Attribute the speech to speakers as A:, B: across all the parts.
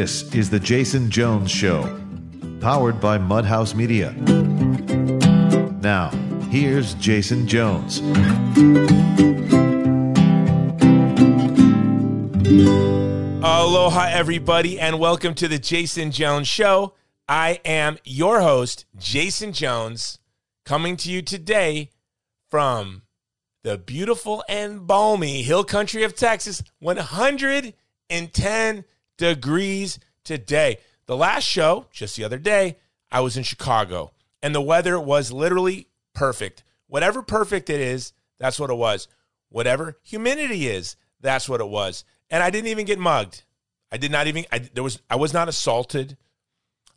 A: This is The Jason Jones Show, powered by Mudhouse Media. Now, here's Jason Jones.
B: Aloha, everybody, and welcome to The Jason Jones Show. I am your host, Jason Jones, coming to you today from the beautiful and balmy hill country of Texas. 110 degrees today. The last show, just the other day, I was in Chicago and the weather was literally perfect. Whatever perfect it is, that's what it was. Whatever humidity is, that's what it was. And I didn't even get mugged. I did not even I there was I was not assaulted.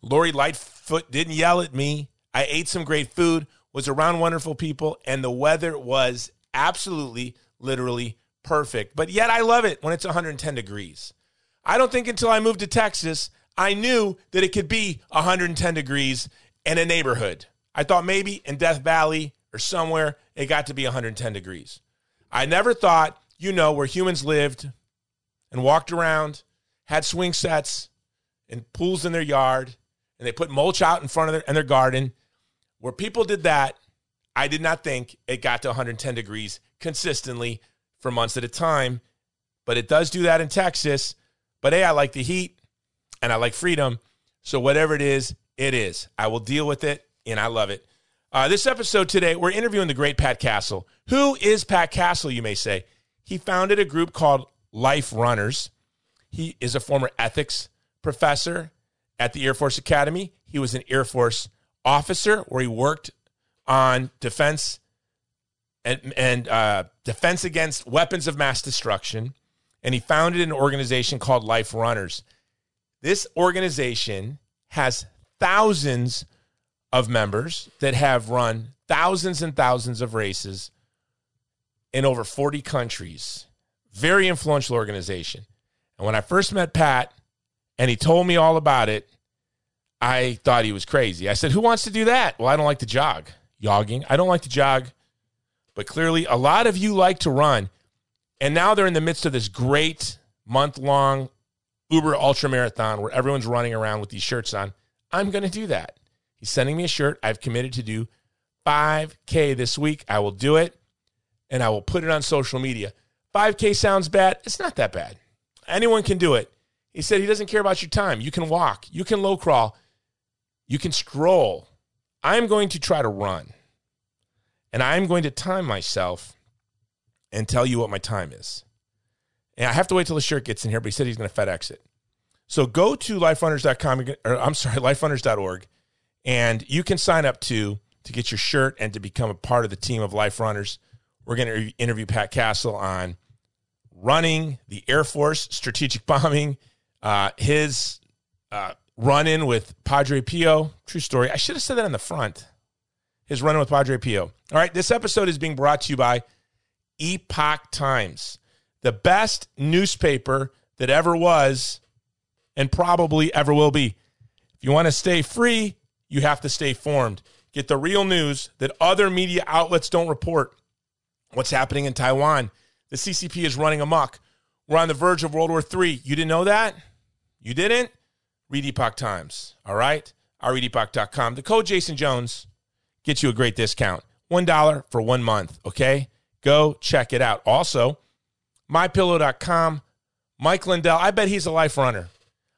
B: Lori Lightfoot didn't yell at me. I ate some great food, was around wonderful people, and the weather was absolutely, literally perfect. But yet I love it when it's 110 degrees. I don't think until I moved to Texas, I knew that it could be 110 degrees in a neighborhood. I thought maybe in Death Valley or somewhere it got to be 110 degrees. I never thought, you know, where humans lived and walked around, had swing sets and pools in their yard, and they put mulch out in front of their, in their garden. Where people did that, I did not think it got to 110 degrees consistently for months at a time. But it does do that in Texas. But hey, I like the heat and I like freedom. So whatever it is, it is. I will deal with it and I love it. Uh, this episode today, we're interviewing the great Pat Castle. Who is Pat Castle, you may say? He founded a group called Life Runners. He is a former ethics professor at the Air Force Academy. He was an Air Force officer where he worked on defense and, and uh, defense against weapons of mass destruction and he founded an organization called Life Runners. This organization has thousands of members that have run thousands and thousands of races in over 40 countries. Very influential organization. And when I first met Pat and he told me all about it, I thought he was crazy. I said, Who wants to do that? Well, I don't like to jog. Jogging. I don't like to jog. But clearly, a lot of you like to run. And now they're in the midst of this great month long Uber Ultra Marathon where everyone's running around with these shirts on. I'm going to do that. He's sending me a shirt. I've committed to do 5K this week. I will do it and I will put it on social media. 5K sounds bad. It's not that bad. Anyone can do it. He said he doesn't care about your time. You can walk, you can low crawl, you can stroll. I'm going to try to run and I'm going to time myself and tell you what my time is. And I have to wait till the shirt gets in here, but he said he's going to FedEx it. So go to liferunners.com, or I'm sorry, liferunners.org, and you can sign up to to get your shirt and to become a part of the team of Life Runners. We're going to interview Pat Castle on running, the Air Force, strategic bombing, uh, his uh, run in with Padre Pio. True story. I should have said that in the front. His run in with Padre Pio. All right, this episode is being brought to you by Epoch Times, the best newspaper that ever was and probably ever will be. If you want to stay free, you have to stay formed. Get the real news that other media outlets don't report. What's happening in Taiwan? The CCP is running amok. We're on the verge of World War III. You didn't know that? You didn't? Read Epoch Times. All right? I read epoch.com. The code Jason Jones gets you a great discount. $1 for one month, okay? Go check it out. Also, mypillow.com. Mike Lindell, I bet he's a life runner.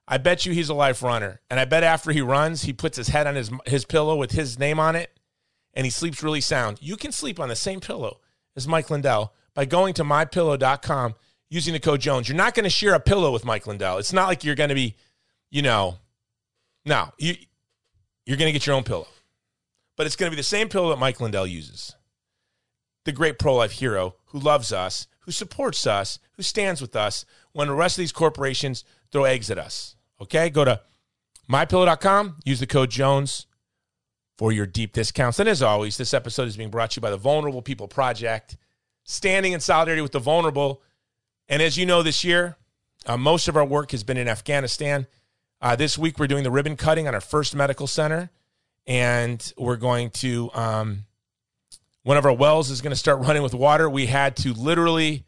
B: I bet you he's a life runner. And I bet after he runs, he puts his head on his, his pillow with his name on it and he sleeps really sound. You can sleep on the same pillow as Mike Lindell by going to mypillow.com using the code Jones. You're not going to share a pillow with Mike Lindell. It's not like you're going to be, you know, no, you, you're going to get your own pillow. But it's going to be the same pillow that Mike Lindell uses the great pro life hero who loves us, who supports us, who stands with us when the rest of these corporations throw eggs at us. Okay, go to mypillow.com, use the code Jones for your deep discounts. And as always, this episode is being brought to you by the Vulnerable People Project, standing in solidarity with the vulnerable. And as you know, this year, uh, most of our work has been in Afghanistan. Uh, this week, we're doing the ribbon cutting on our first medical center, and we're going to um, one of our wells is going to start running with water. We had to literally,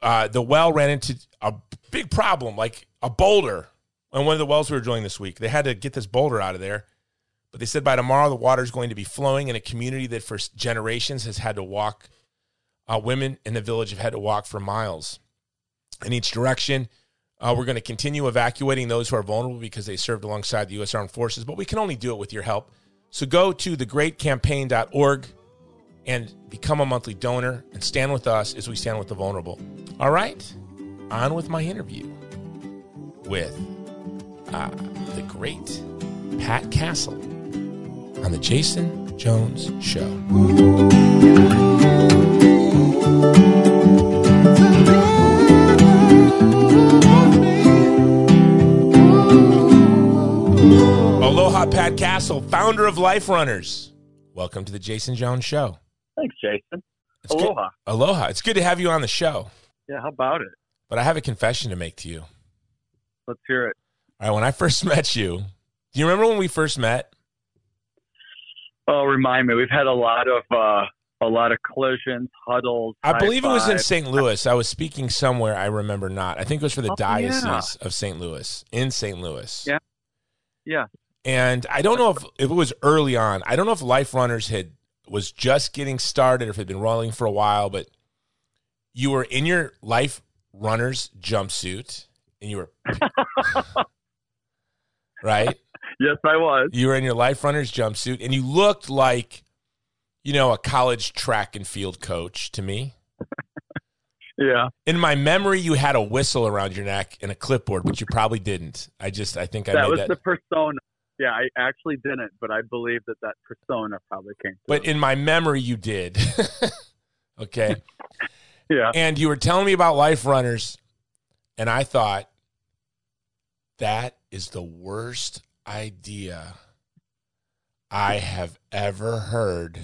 B: uh, the well ran into a big problem, like a boulder, on one of the wells we were drilling this week. They had to get this boulder out of there, but they said by tomorrow the water is going to be flowing in a community that for generations has had to walk. Uh, women in the village have had to walk for miles in each direction. Uh, we're going to continue evacuating those who are vulnerable because they served alongside the U.S. Armed Forces, but we can only do it with your help. So go to thegreatcampaign.org and become a monthly donor and stand with us as we stand with the vulnerable. All right, on with my interview with uh, the great Pat Castle on the Jason Jones Show. Aloha, Pat Castle, founder of Life Runners. Welcome to the Jason Jones Show.
C: Thanks, Jason.
B: It's good-
C: Aloha.
B: Aloha. It's good to have you on the show,
C: Yeah, how about it?
B: but I have a confession to make to you.
C: Let's hear it.
B: All right, when I first met you, do you remember when we first met?
C: Oh, remind me. We've had a lot of uh, a lot of collisions, huddles.
B: I believe it was in. St. Louis. I was speaking somewhere. I remember not. I think it was for the
C: Oh,
B: Diocese
C: yeah.
B: of St. Louis, in St. Louis.
C: Yeah. Yeah.
B: And I don't know if, if it was early on. I don't know if Life Runners had was just getting started or if it had been rolling for a while, but you were in your Life Runners jumpsuit and you were right?
C: Yes, I was.
B: You were in your Life Runners jumpsuit and you looked like, you know, a college track and field coach to me.
C: Yeah.
B: In my memory, you had a whistle around your neck and a clipboard, but you probably didn't. I just, I think I
C: that was
B: that.
C: the persona. Yeah, I actually didn't, but I believe that that persona probably came.
B: but in my memory, you did. okay.
C: yeah,
B: And you were telling me about Life Runners, and I thought, that is the worst idea I have ever heard.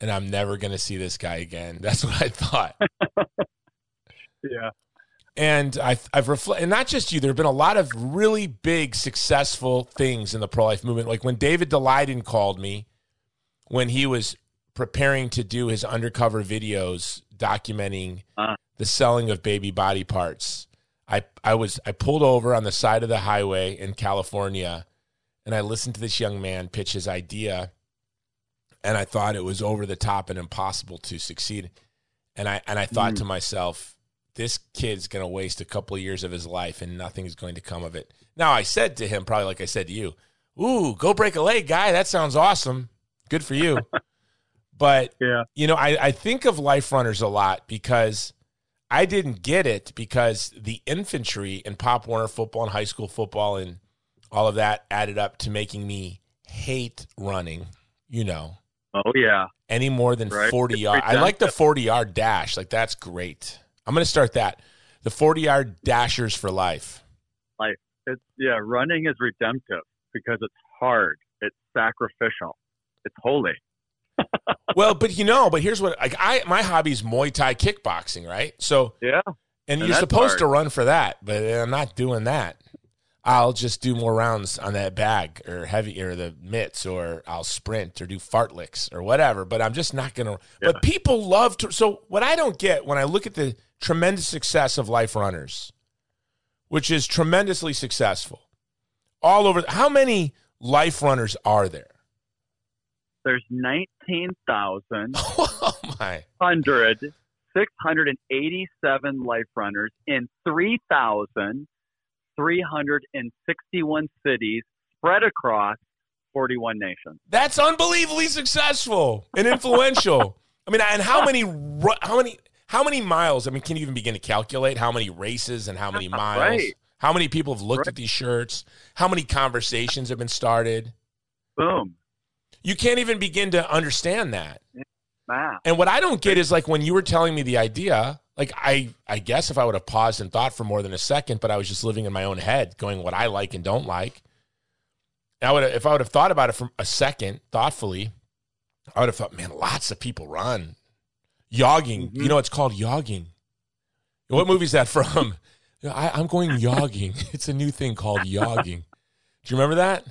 B: And I'm never going to see this guy again. That's what I thought.
C: yeah,
B: and I've, I've reflected, and not just you. There have been a lot of really big, successful things in the pro life movement. Like when David Daleiden called me when he was preparing to do his undercover videos documenting
C: Uh.
B: the selling of baby body parts. I I was I pulled over on the side of the highway in California, and I listened to this young man pitch his idea, and I thought it was over the top and impossible to succeed. And I and I thought to myself, this kid's going to waste a couple of years of his life and nothing's going to come of it. Now, I said to him, probably like I said to you, Ooh, go break a leg, guy. That sounds awesome. Good for you. but,
C: yeah,
B: you know, I, I think of life runners a lot because I didn't get it because the infantry in Pop Warner football and high school football and all of that added up to making me hate running, you know
C: oh yeah.
B: any more than
C: Right.
B: 40
C: It's
B: yard. I like the 40 yard dash. Like that's great. I'm going to start that. The 40 yard dashers for life.
C: Like it's yeah. Running is redemptive because it's hard. It's sacrificial. It's holy.
B: well, but you know, but here's what like I my hobby is Muay Thai kickboxing, right? So
C: Yeah,
B: and,
C: And
B: you're supposed to run for that, but I'm not doing that. I'll just do more rounds on that bag or heavy or the mitts or I'll sprint or do fartleks or whatever, but I'm just not going to But people love to so what I don't get when I look at the tremendous success of life runners, which is tremendously successful. All over how many life runners are there?
C: there's nineteen thousand
B: oh my.
C: hundred six hundred and eighty-seven life runners in three thousand three hundred and sixty-one cities spread across forty-one nations.
B: That's unbelievably successful and influential. I mean, and how many, how many, how many miles? I mean, can you even begin to calculate how many races and how many miles?
C: Right.
B: How many people have looked
C: Right.
B: at these shirts? How many conversations have been started?
C: Boom,
B: You can't even begin to understand that.
C: math.
B: And what I don't get is like when you were telling me the idea, like I, I guess if I would have paused and thought for more than a second, but I was just living in my own head, going what I like and don't like. I would, if I would have thought about it for a second, thoughtfully, I would have thought, man, lots of people run, yogging. You know, it's called yogging. What movie is that from? I, I'm going yogging. It's a new thing called yogging. Do you remember that?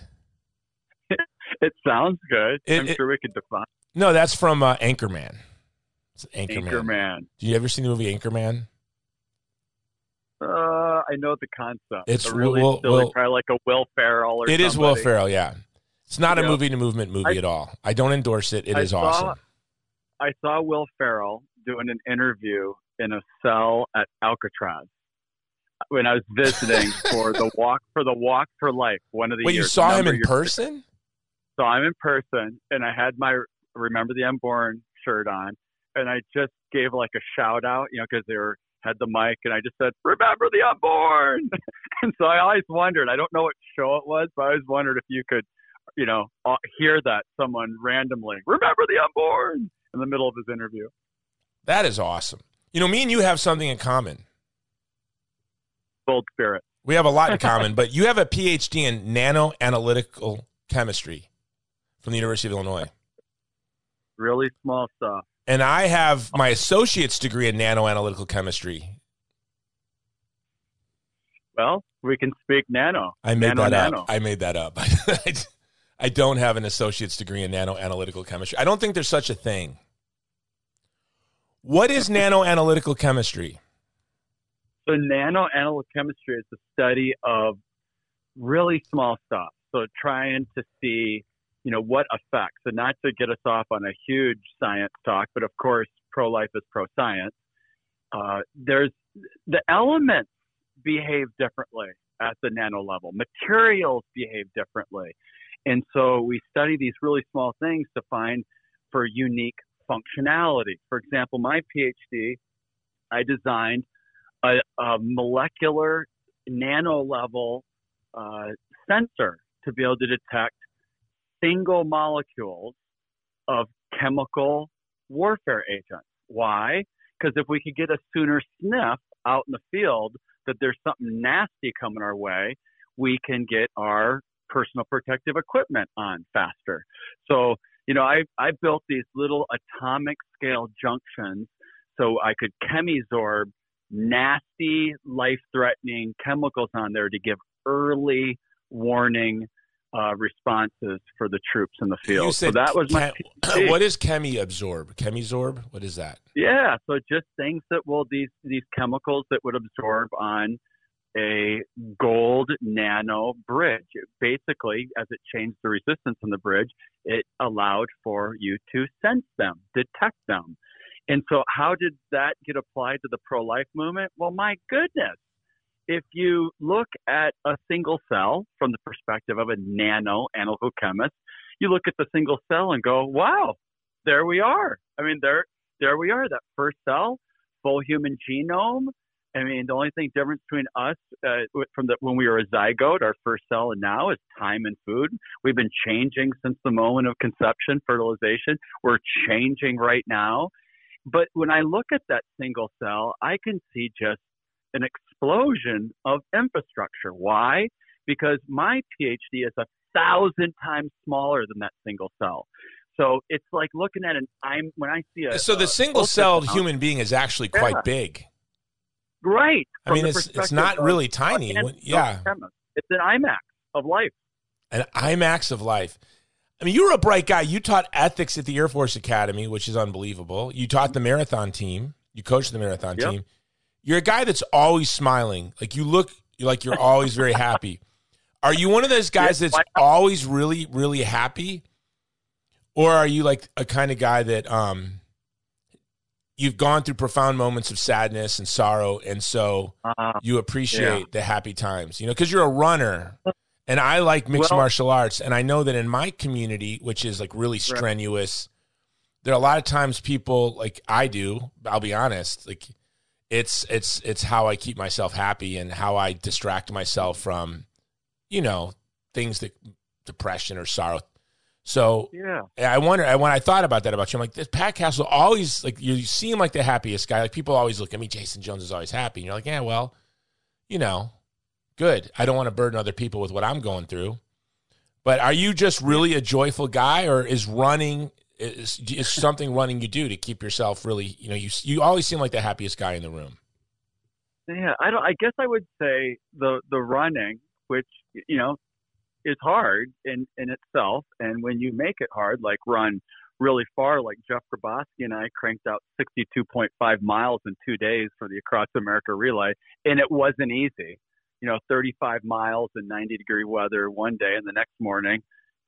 C: It sounds good.
B: It-
C: I'm
B: it-
C: sure we could define
B: No, that's from uh, Anchorman. It's Anchorman.
C: Anchorman.
B: Do you ever see the movie Anchorman?
C: Uh, I know the concept.
B: It's
C: really
B: Will-
C: silly,
B: Will-
C: probably like a Will Ferrell or something.
B: It is Will. Ferrell, yeah. It's not a
C: Yeah.
B: movie to movement movie
C: I-
B: at all. I don't endorse it. It
C: I
B: is
C: saw-
B: awesome.
C: I saw Will Ferrell doing an interview in a cell at Alcatraz when I was visiting for the walk for the Walk for Life. One of the
B: Wait, you saw him in
C: years-
B: person?
C: Saw him in person, and I had my Remember the Unborn shirt on, and I just gave like a shout out, you know, because they were had the mic, and I just said, "Remember the Unborn." and so I always wondered. I don't know what show it was, but I always wondered if you could, you know, hear that someone randomly, "Remember the Unborn." In the middle of his interview.
B: That is awesome. You know, me and you have something in common.
C: Bold spirit.
B: We have a lot in common, but you have a PhD in nanoanalytical chemistry from the University of Illinois.
C: Really small stuff.
B: And I have my associate's degree in nanoanalytical chemistry.
C: Well, we can speak nano.
B: I made
C: nano,
B: that up.
C: nano.
B: I made that up. I don't have an associate's degree in nanoanalytical chemistry. I don't think there's such a thing. What is nanoanalytical chemistry?
C: So nanoanalytical chemistry is the study of really small stuff. So trying to see, you know, what affects, and not to get us off on a huge science talk, but of course, pro-life is pro-science. Uh, there's the elements behave differently at the nano level. Materials behave differently, and so we study these really small things to find for unique functionality. For example, my PhD, I designed a, a molecular nano level uh, sensor to be able to detect single molecules of chemical warfare agents. Why? Because if we could get a sooner sniff out in the field that there's something nasty coming our way, we can get our personal protective equipment on faster. So, you know, I, I built these little atomic scale junctions so I could chemisorb nasty, life threatening chemicals on there to give early warning uh, responses for the troops in the field. So that was my
B: chem- what is chemi absorb? Chemisorb? What is that?
C: Yeah, so just things that will these these chemicals that would absorb on a gold nano bridge. Basically, as it changed the resistance on the bridge, it allowed for you to sense them, detect them. And so, how did that get applied to the pro life movement? Well, my goodness. If you look at a single cell from the perspective of a nano analytical chemist, you look at the single cell and go, wow, there we are. I mean, there, there we are, that first cell, full human genome. I mean, the only thing difference between us uh, from the, when we were a zygote, our first cell, and now is time and food. We've been changing since the moment of conception, fertilization. We're changing right now. But when I look at that single cell, I can see just an explosion of infrastructure. Why? Because my PhD is a thousand times smaller than that single cell. So it's like looking at an I'm when I see a
B: So the single-celled human being is actually quite
C: Yeah.
B: big.
C: Right.
B: I mean, it's it's not really tiny. Yeah.
C: It's an IMAX of life.
B: an IMAX of life. I mean, you were a bright guy. You taught ethics at the Air Force Academy, which is unbelievable. You taught the marathon team. You coached the marathon
C: Yep.
B: team. You're a guy that's always smiling. Like you look like you're always very happy. Are you one of those guys that's always really, really happy? Or are you like a kind of guy that um you've gone through profound moments of sadness and sorrow and so
C: Uh,
B: you appreciate
C: Yeah.
B: the happy times, you know, because you're a runner. And I like mixed
C: Well-
B: martial arts. And I know that in my community, which is like really strenuous, there are a lot of times people like I do, I'll be honest, like it's it's it's how I keep myself happy and how I distract myself from, you know, things that depression or sorrow. So
C: yeah.
B: I wonder. When I thought about that about you, I'm like, this Pat Castle always like you seem like the happiest guy. Like people always look at me. Jason Jones is always happy. And you're like, yeah, well, you know, good. I don't want to burden other people with what I'm going through. But are you just really a joyful guy, or is running is, is something running you do to keep yourself really? You know, you you always seem like the happiest guy in the room.
C: Yeah, I don't. I guess I would say the the running, which you know, is hard in in itself, and when you make it hard, like run really far, like Jeff Grabowski and I cranked out 62.5 miles in two days for the Across America Relay, and it wasn't easy. You know, 35 miles in 90 degree weather one day, and the next morning,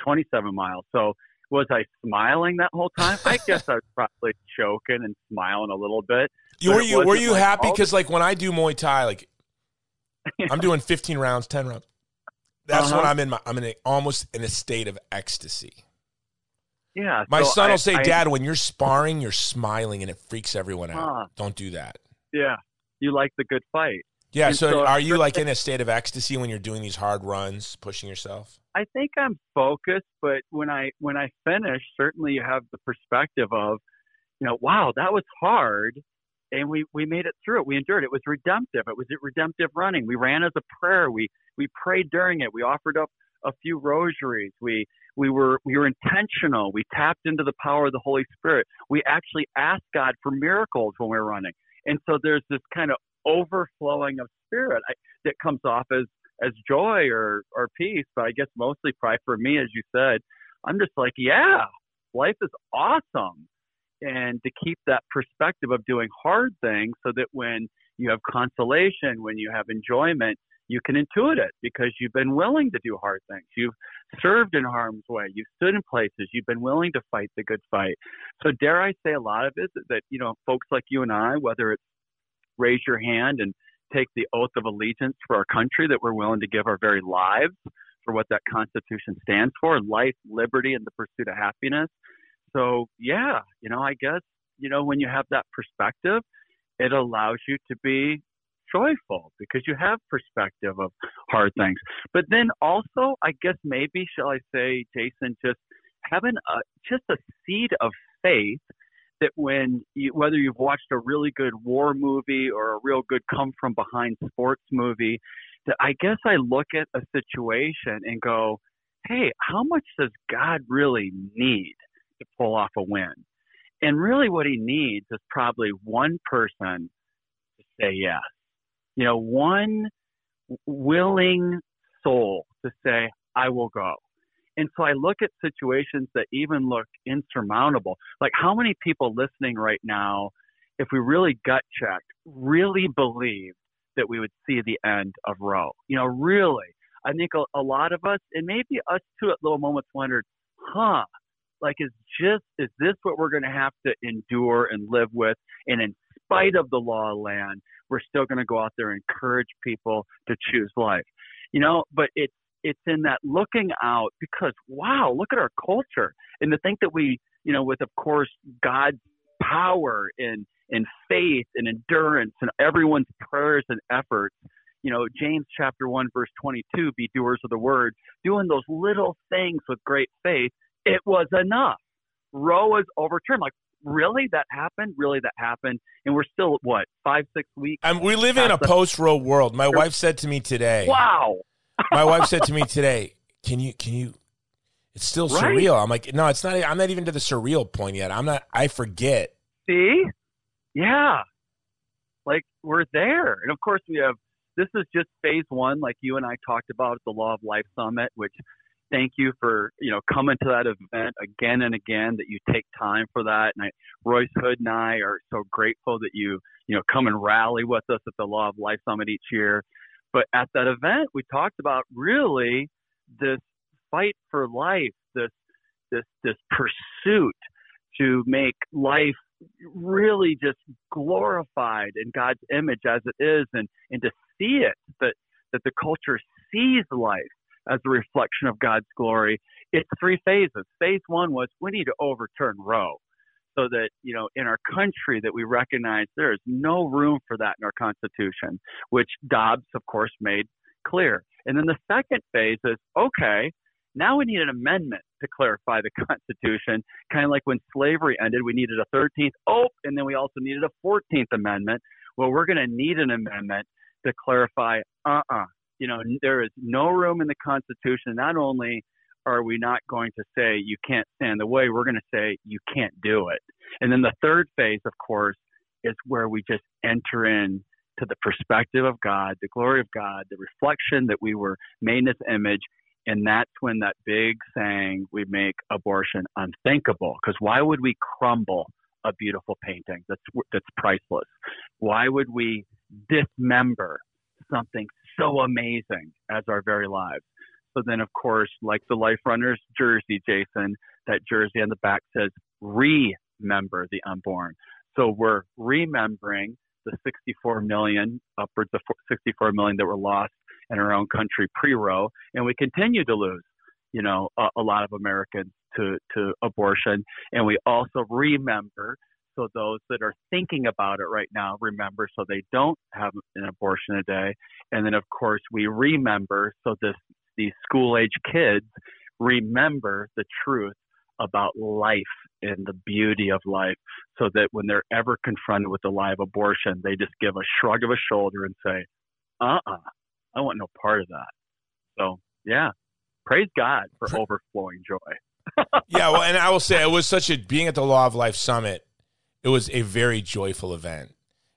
C: 27 miles. So was I smiling that whole time? I guess I was probably choking and smiling a little bit.
B: You, were you were you like, happy? Because like when I do Muay Thai, like I'm doing 15 rounds, 10 rounds. That's uh-huh. when I'm in my I'm in a, almost in a state of ecstasy.
C: Yeah.
B: My so son I, will say, I, "Dad, when you're sparring, you're smiling, and it freaks everyone out. Uh, Don't do that."
C: Yeah, you like the good fight.
B: Yeah. So, so, are you like in a state of ecstasy when you're doing these hard runs, pushing yourself?
C: I think I'm focused, but when I when I finish, certainly you have the perspective of, you know, wow, that was hard, and we we made it through it. We endured it. It was redemptive. It was redemptive running. We ran as a prayer. We we prayed during it. We offered up a few rosaries. We we were we were intentional. We tapped into the power of the Holy Spirit. We actually asked God for miracles when we were running. And so there's this kind of overflowing of spirit that comes off as as joy or or peace. But I guess mostly probably for me, as you said, I'm just like, yeah, life is awesome. And to keep that perspective of doing hard things so that when you have consolation, when you have enjoyment, you can intuit it because you've been willing to do hard things. You've served in harm's way. You've stood in places. You've been willing to fight the good fight. So dare I say a lot of it that, you know, folks like you and I, whether it's raise your hand and take the oath of allegiance for our country, that we're willing to give our very lives for what that Constitution stands for, life, liberty, and the pursuit of happiness. So yeah, you know, I guess, you know, when you have that perspective, it allows you to be joyful because you have perspective of hard things. But then also, I guess maybe shall I say, Jason, just having a just a seed of faith that when you, whether you've watched a really good war movie or a real good come from behind sports movie, that I guess I look at a situation and go, hey, how much does God really need to pull off a win? And really, what he needs is probably one person to say yes you know, one willing soul to say, I will go. And so I look at situations that even look insurmountable. Like how many people listening right now, if we really gut checked, really believed that we would see the end of Roe? You know, really. I think a, a lot of us, and maybe us too at little moments wondered, huh, like is just is this what we're going to have to endure and live with and in spite of the law of land we're still going to go out there and encourage people to choose life. You know, but it's it's in that looking out because wow, look at our culture and to think that we, you know, with of course God's power and and faith and endurance and everyone's prayers and efforts. You know, James chapter 1 verse 22, be doers of the word, doing those little things with great faith, it was enough. Roe was overturned. Like, really? That happened? Really that happened? And we're still what five six weeks
B: and we live in a post-Roe world. My wife said to me today
C: wow.
B: My wife said to me today can you can you it's still right? surreal. I'm like no it's not i'm not even to the surreal point yet. I'm not i forget.
C: See? Yeah. Like we're there. And of course we have this is just phase one like you and i talked about at the law of life summit which thank you for you know coming to that event again and again. That you take time for that. And I, Royce Hood and I are so grateful that you you know come and rally with us at the Law of Life Summit each year. But at that event, we talked about really this fight for life, this this this pursuit to make life really just glorified in God's image as it is, and and to see it that that the culture sees life as a reflection of God's glory. It's three phases. Phase one was we need to overturn Roe so that, you know, in our country that we recognize there is no room for that in our Constitution, which Dobbs, of course, made clear. And then the second phase is okay, now we need an amendment to clarify the Constitution, kind of like when slavery ended, we needed a 13th, oh, and then we also needed a 14th Amendment. Well, we're going to need an amendment to clarify, uh uh-uh, uh you know, there is no room in the Constitution. Not only are we not going to say you can't stand the way, we're going to say you can't do it. And then the third phase, of course, is where we just enter in to the perspective of God, the glory of God, the reflection that we were made in His image, And that's when that big saying we make abortion unthinkable. Because why would we crumble a beautiful painting that's that's priceless? Why would we dismember something so amazing as our very lives? So then, of course, like the Life Runners jersey, Jason, that jersey on the back says "Remember the Unborn." So we're remembering the 64 million, upwards of 64 million that were lost in our own country pre-Roe, and we continue to lose, you know, a, a lot of Americans to to abortion, and we also remember. So those that are thinking about it right now remember, so they don't have an abortion a day, and then of course we remember, so this these school age kids remember the truth about life and the beauty of life so that when they're ever confronted with a live abortion, they just give a shrug of a shoulder and say, uh uh-uh, uh I want no part of that. So, yeah, praise God for overflowing joy.
B: yeah, well, and I will say it was such a being at the Law of Life Summit, it was a very joyful event.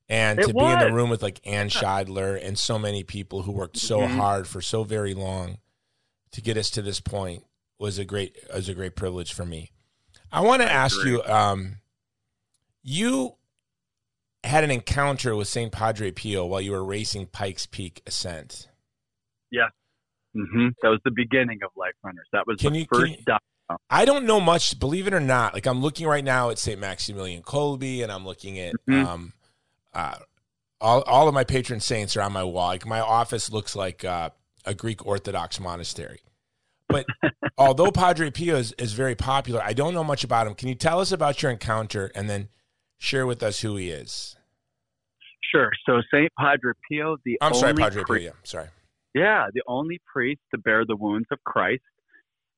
B: And
C: it
B: to
C: was.
B: be in the room with like Ann Scheidler and so many people who worked so mm-hmm. hard for so very long to get us to this point was a great was a great privilege for me. I want to ask agree. you. Um, you had an encounter with Saint Padre Pio while you were racing Pikes Peak Ascent.
C: Yeah, mm-hmm. that was the beginning of Life Runners. That was can the you, first. You,
B: I don't know much, believe it or not. Like I'm looking right now at Saint Maximilian Kolbe, and I'm looking at mm-hmm. um, uh, all all of my patron saints are on my wall. Like my office looks like uh, a Greek Orthodox monastery. But although Padre Pio is, is very popular, I don't know much about him. Can you tell us about your encounter and then share with us who he is?
C: Sure. So Saint Padre Pio, the
B: I'm
C: only
B: sorry, Padre
C: priest,
B: Pio. Sorry.
C: Yeah, the only priest to bear the wounds of Christ.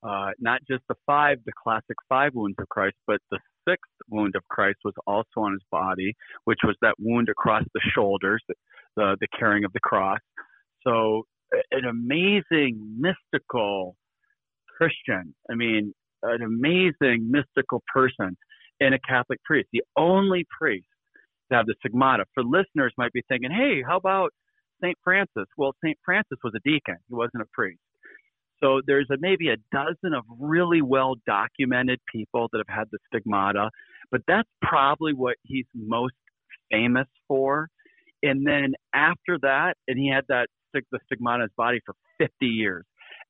C: Uh, not just the five, the classic five wounds of Christ, but the sixth wound of Christ was also on his body, which was that wound across the shoulders, the, the, carrying of the cross. So, an amazing mystical Christian. I mean, an amazing mystical person and a Catholic priest, the only priest to have the stigmata. For listeners might be thinking, hey, how about St. Francis? Well, St. Francis was a deacon. He wasn't a priest. So there's a, maybe a dozen of really well documented people that have had the stigmata, but that's probably what he's most famous for. And then after that, and he had that the stigmata in his body for 50 years.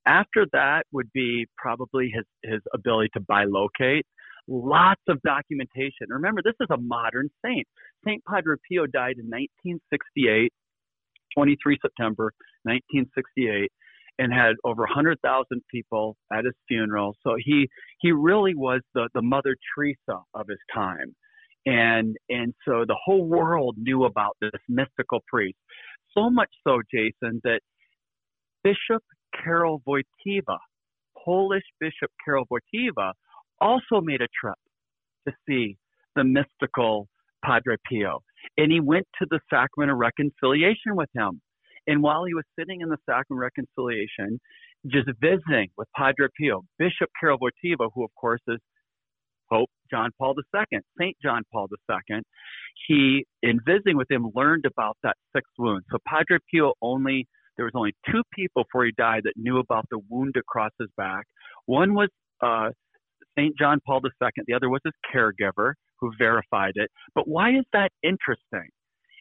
C: After that would be probably his, his ability to bilocate. Lots of documentation. Remember, this is a modern saint. Saint Padre Pio died in 1968, 23 September 1968, and had over 100,000 people at his funeral. So he he really was the the Mother Teresa of his time, and and so the whole world knew about this mystical priest. So much so, Jason, that Bishop Karol Wojtyła, Polish Bishop Karol Wojtyła, also made a trip to see the mystical Padre Pio. And he went to the Sacrament of Reconciliation with him. And while he was sitting in the Sacrament Reconciliation, just visiting with Padre Pio, Bishop Karol Wojtyła, who of course is Pope John Paul II, Saint John Paul II, he, in visiting with him, learned about that sixth wound. So Padre Pio only there was only two people before he died that knew about the wound across his back. One was uh, St. John Paul II, the other was his caregiver who verified it. But why is that interesting?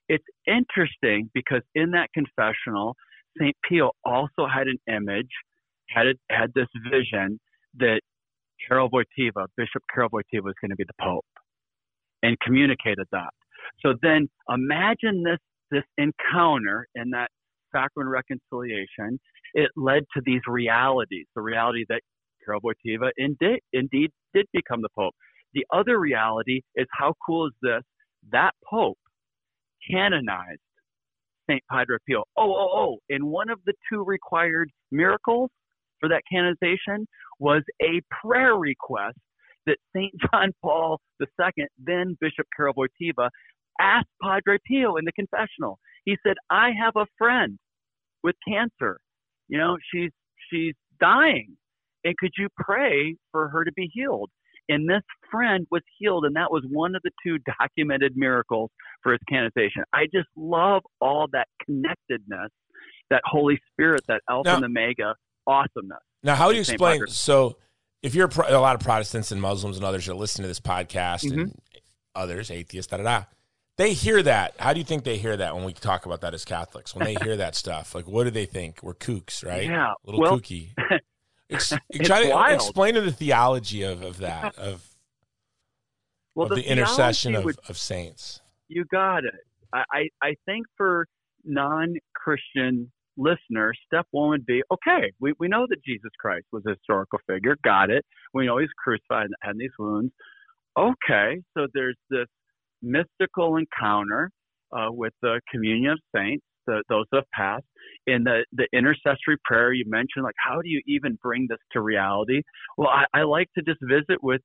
C: It's interesting because in that confessional, St. Pio also had an image, had, it, had this vision that Karol Wojtyła, Bishop Karol Wojtyła, was going to be the Pope and communicated that. So then imagine this this encounter in that sacrament reconciliation, it led to these realities. The reality that Karol Wojtyła indeed, indeed did become the Pope. The other reality is how cool is this? That Pope canonized St. Padre Pio. Oh, oh, oh. And one of the two required miracles for that canonization was a prayer request that St. John Paul II, then Bishop Karol Wojtyła, asked Padre Pio in the confessional. He said, I have a friend with cancer. You know, she's she's dying. And could you pray for her to be healed? And this friend was healed, and that was one of the two documented miracles for his canonization. I just love all that connectedness, that Holy Spirit, that Alpha now, and Omega awesomeness.
B: Now, how do you explain? So, if you're a, a lot of Protestants and Muslims and others are listening to this podcast
C: Mm-hmm.
B: and others, atheists, da da da, they hear that. How do you think they hear that when we talk about that as Catholics? When they hear that stuff, like what do they think? We're kooks, right?
C: Yeah,
B: a little
C: well,
B: kooky. Ex- try to explain to the theology of, of that of,
C: Well,
B: of the, intercession
C: theology
B: of, of saints.
C: you got it. I, I, I think for non-Christian listeners, step one would be okay. We we know that Jesus Christ was a historical figure. Got it. We know he's crucified and had these wounds. Okay, so there's this mystical encounter uh, with the communion of saints, the, those that have passed. In the the intercessory prayer, you mentioned like how do you even bring this to reality? Well, I, I like to just visit with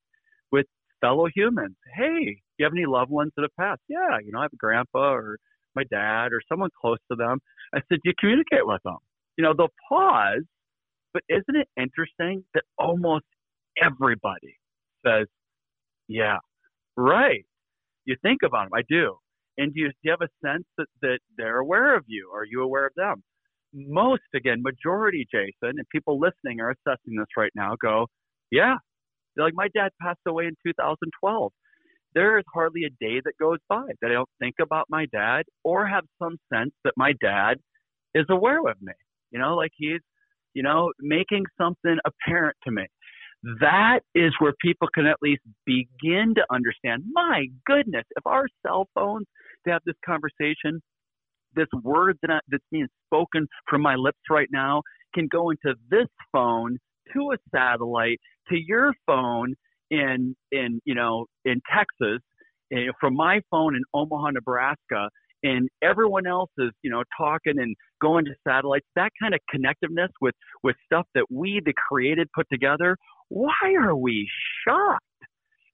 C: with fellow humans. Hey, you have any loved ones that have passed? Yeah, you know, I have a grandpa or my dad or someone close to them. I said, do you communicate with them? You know, they'll pause, but isn't it interesting that almost everybody says, yeah, right. You think about them. I do. And do you, do you have a sense that, that they're aware of you? Are you aware of them? Most, again, majority, Jason, and people listening are assessing this right now, go, yeah. They're like, my dad passed away in 2012 there is hardly a day that goes by that I don't think about my dad or have some sense that my dad is aware of me. You know, like he's, you know, making something apparent to me. That is where people can at least begin to understand. My goodness, if our cell phones have this conversation, this word that I, that's being spoken from my lips right now can go into this phone to a satellite to your phone in in you know in Texas, eh, from my phone in Omaha, Nebraska, and everyone else is you know talking and going to satellites. That kind of connectiveness with with stuff that we, the created, put together. Why are we shocked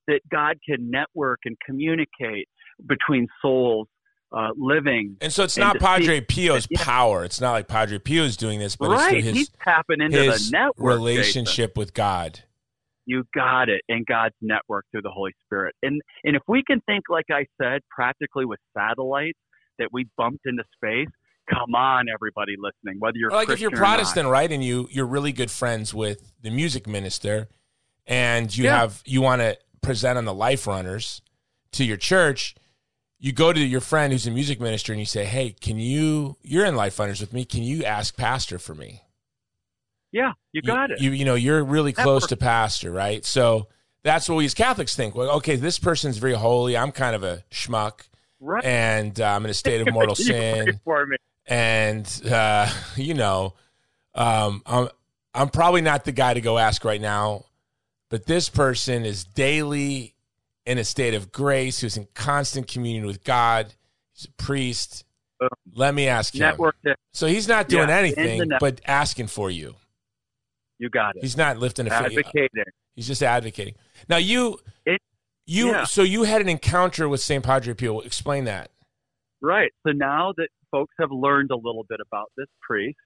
C: that God can network and communicate between souls uh, living?
B: And so it's
C: and
B: not Padre Pio's
C: yeah.
B: power. It's not like Padre Pio is doing this, but
C: right,
B: it's through
C: he's tapping into
B: his
C: the network. Jason.
B: relationship with God.
C: You got it. And God's network through the Holy Spirit. And and if we can think, like I said, practically with satellites that we bumped into space, come on, everybody listening, whether you're
B: Or like if you're
C: Christian or not.
B: Protestant, right, and you you're really good friends with the music minister, and you
C: Yeah.
B: have you want to present on the Life Runners to your church, you go to your friend who's a music minister and you say, "Hey, can you? You're in Life Runners with me. Can you ask Pastor for me?"
C: Yeah, you got it.
B: You you know you're really close
C: Network.
B: to Pastor, right? So that's what we as Catholics think. Well, okay, this person's very holy. I'm kind of a schmuck,
C: right.
B: and uh, I'm in a state of mortal sin.
C: for me.
B: and uh, you know, um, I'm I'm probably not the guy to go ask right now, but this person is daily in a state of grace, who's in constant communion with God. He's a priest. Let me ask
C: you.
B: So he's not doing
C: Yeah,
B: anything, but asking for you.
C: you got it.
B: He's not lifting a finger.
C: Advocating.
B: He's just advocating. Now you,
C: It-
B: you,
C: yeah.
B: so you had an encounter with Saint Padre Pio. Explain that.
C: Right. So now that folks have learned a little bit about this priest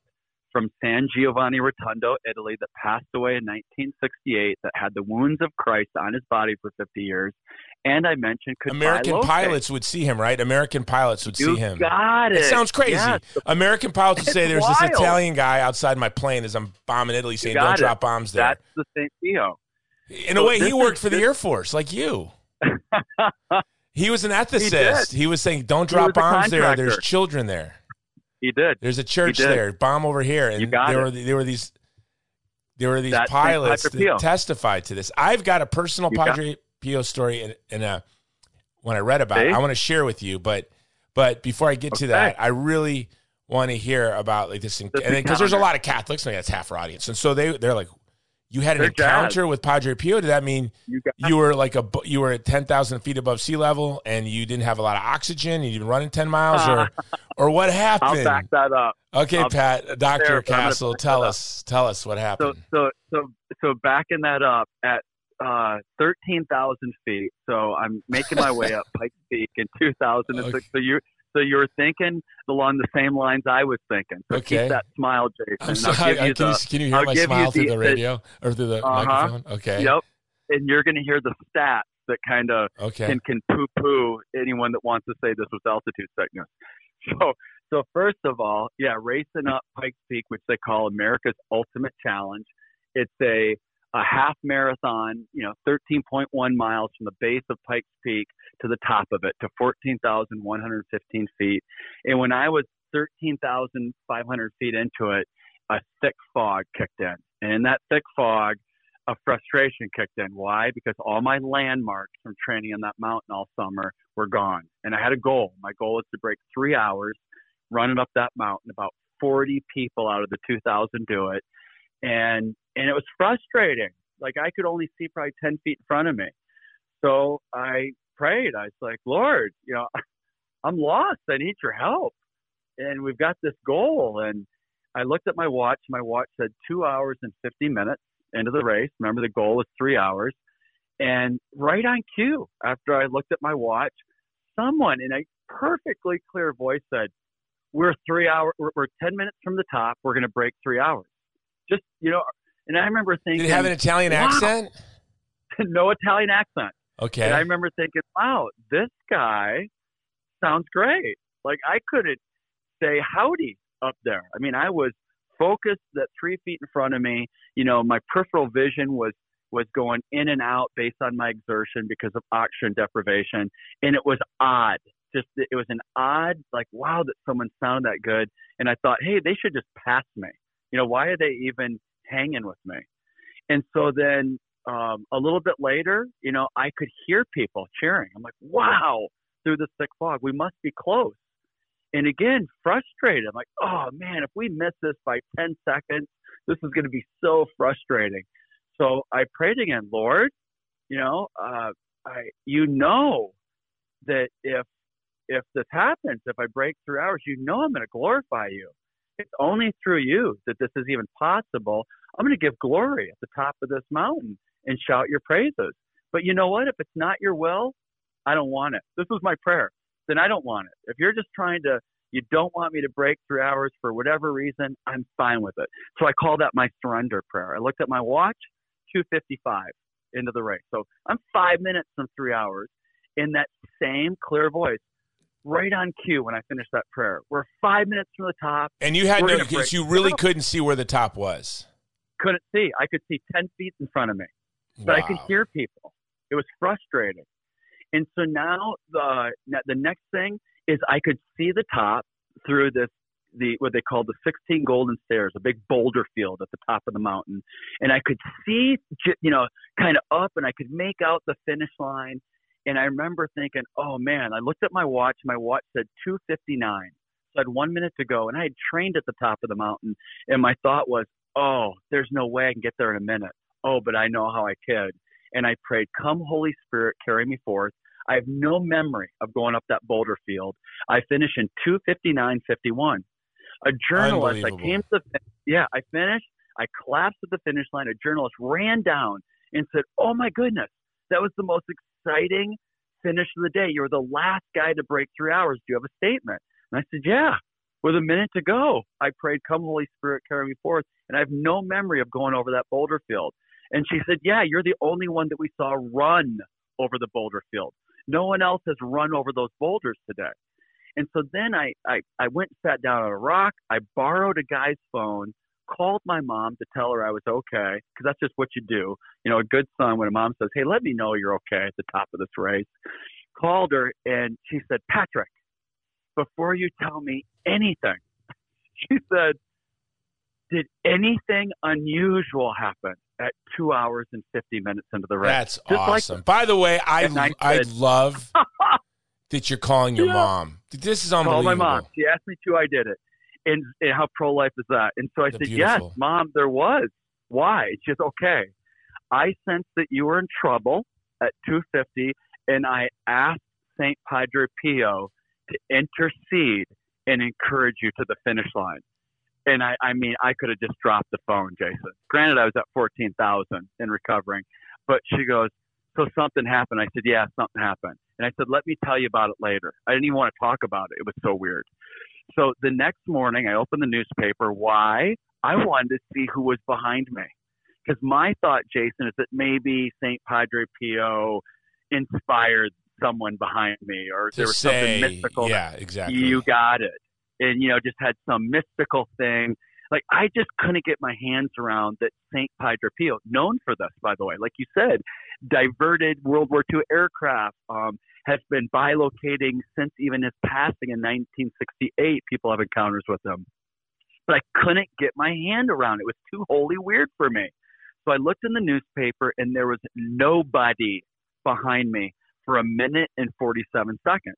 C: from San Giovanni Rotondo, Italy, that passed away in 1968, that had the wounds of Christ on his body for 50 years, and I mentioned could
B: American pilots would see him, right? American pilots would
C: You
B: see him.
C: got it.
B: It sounds crazy.
C: Yes.
B: American pilots would say there's this. Italian guy outside my plane as I'm bombing Italy saying don't
C: it.
B: drop bombs there.
C: That's the St. Pio.
B: In a way, he worked
C: is-
B: for the Air Force like you. He was an ethicist.
C: did.
B: He, was saying don't drop bombs there. There's children there.
C: He did.
B: There's a church there. Bomb over here. And
C: You got
B: there
C: it.
B: were there were these there were these
C: Saint
B: pilots that
C: Pio.
B: testified to this. I've got a personal
C: You
B: Padre Pio story in, in a when I read about it. I want to share with you, but but before I get to that, I really want to hear about like this, because there's a lot of Catholics. Maybe that's half our audience, and so they they're like, you had an encounter with Padre Pio. Did that mean
C: You
B: you were like a you were at ten thousand feet above sea level and you didn't have a lot of oxygen? You didn't running ten miles, or or what
C: I'll
B: happened?
C: back that up.
B: Okay,
C: I'll-
B: Pat, Doctor
C: there, but I'm gonna
B: Castle, tell us, tell us what
C: So
B: happened.
C: so so so backing that up at uh, thirteen thousand feet. So I'm making my way up Pike Peak in two thousand and six. So you so you were thinking along the same lines I was thinking. So
B: Okay.
C: keep that smile, Jason.
B: I'm sorry.
C: I'll give you
B: can, you, can you hear
C: I'll
B: my smile through
C: the-
B: the radio or through the
C: Uh-huh.
B: microphone? Okay.
C: yep, and you're going to hear the stats that kind of
B: Okay.
C: can can poo poo anyone that wants to say this was altitude sickness. So so first of all, yeah, racing up Pikes Peak, which they call America's ultimate challenge, It's a a half marathon, you know, 13.1 miles from the base of Pikes Peak to the top of it to 14,115 feet. And when I was 13,500 feet into it, a thick fog kicked in. And in that thick fog, a frustration kicked in. Why? Because all my landmarks from training on that mountain all summer were gone. And I had a goal. My goal was to break three hours running up that mountain. About 40 people out of the 2,000 do it. And, and it was frustrating. Like I could only see probably 10 feet in front of me. So I prayed. I was like, Lord, you know, I'm lost. I need your help. And we've got this goal. And I looked at my watch. My watch said two hours and 50 minutes into the race. Remember, the goal was three hours. And right on cue, after I looked at my watch, someone in a perfectly clear voice said, "We're three hours. We're, we're ten minutes from the top. We're going to break three hours." Just you know, and I remember thinking,
B: Did it have an Italian
C: wow.
B: accent?
C: no Italian accent.
B: Okay.
C: And I remember thinking, "Wow, this guy sounds great." Like I couldn't say howdy up there. I mean, I was focused that three feet in front of me. You know, my peripheral vision was was going in and out based on my exertion because of oxygen deprivation, and it was odd. Just it was an odd, like, wow, that someone sounded that good. And I thought, hey, they should just pass me. You know, why are they even hanging with me? And so then um, a little bit later, you know, I could hear people cheering. I'm like, wow, through the thick fog, we must be close. And again, frustrated. I'm like, oh man, if we miss this by 10 seconds, this is going to be so frustrating. So I prayed again, Lord, you know, uh, I, you know that if if this happens, if I break through hours, you know I'm going to glorify you. It's only through you that this is even possible. I'm going to give glory at the top of this mountain and shout your praises. But you know what? If it's not your will, I don't want it. This was my prayer. Then I don't want it. If you're just trying to, you don't want me to break three hours for whatever reason, I'm fine with it. So I call that my surrender prayer. I looked at my watch, 255 into the race. So I'm five minutes from three hours in that same clear voice right on cue when I finished that prayer. We're five minutes from the top.
B: And you had no, you really couldn't see where the top was.
C: Couldn't see. I could see 10 feet in front of me, but I could hear people. It was frustrating. And so now the, the next thing is I could see the top through this, the, what they call the 16 golden stairs, a big boulder field at the top of the mountain. And I could see, you know, kind of up and I could make out the finish line. And I remember thinking, oh man, I looked at my watch. My watch said 259. So I had one minute to go, and I had trained at the top of the mountain. And my thought was, oh, there's no way I can get there in a minute. Oh, but I know how I could. And I prayed, come Holy Spirit, carry me forth. I have no memory of going up that boulder field. I finished in 259.51. A journalist, I came to the, yeah, I finished. I collapsed at the finish line. A journalist ran down and said, oh my goodness, that was the most exciting finish of the day. You were the last guy to break three hours. Do you have a statement? And I said, Yeah, with a minute to go. I prayed, Come, Holy Spirit, carry me forth. And I have no memory of going over that boulder field. And she said, Yeah, you're the only one that we saw run over the boulder field. No one else has run over those boulders today. And so then I, I, I went and sat down on a rock. I borrowed a guy's phone, called my mom to tell her I was okay, because that's just what you do. You know, a good son, when a mom says, Hey, let me know you're okay at the top of this race, called her and she said, Patrick, before you tell me anything, she said, Did anything unusual happen at two hours and 50 minutes into the race?
B: That's
C: Just like
B: awesome. By the way, I
C: I
B: I love that you're calling your
C: Yeah.
B: mom. This is unbelievable.
C: my mom. She asked me to. I did it. And, and how pro life is that? And so I
B: The
C: said, Yes, mom, there was. Why? She says, Okay. I sensed that you were in trouble at 250, and I asked St. Padre Pio to intercede and encourage you to the finish line. And I, I mean, I could have just dropped the phone, Jason. Granted, I was at 14,000 and recovering, but she goes, So something happened. I said, Yeah, something happened. And I said, Let me tell you about it later. I didn't even want to talk about it. It was so weird. So the next morning, I opened the newspaper. Why? I wanted to see who was behind me. Because my thought, Jason, is that maybe St. Padre Pio inspired someone behind me, or there was
B: say,
C: something mystical.
B: yeah, exactly.
C: You got it. And, you know, just had some mystical thing. Like I just couldn't get my hands around that Saint Padre Pio, known for this, by the way, like you said, diverted World War II aircraft, um, has been bilocating since even his passing in 1968. People have encounters with him, but I couldn't get my hand around it. It was too holy weird for me. So I looked in the newspaper, and there was nobody behind me for a minute and 47 seconds.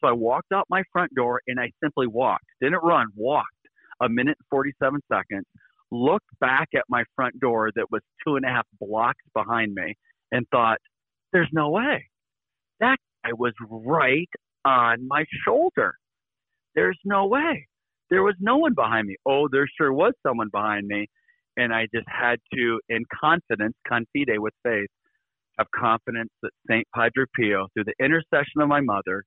C: So I walked out my front door and I simply walked, didn't run, walked a minute and 47 seconds, looked back at my front door that was two and a half blocks behind me and thought, there's no way. That guy was right on my shoulder. There's no way. There was no one behind me. Oh, there sure was someone behind me. And I just had to, in confidence, confide with faith, have confidence that St. Padre Pio, through the intercession of my mother,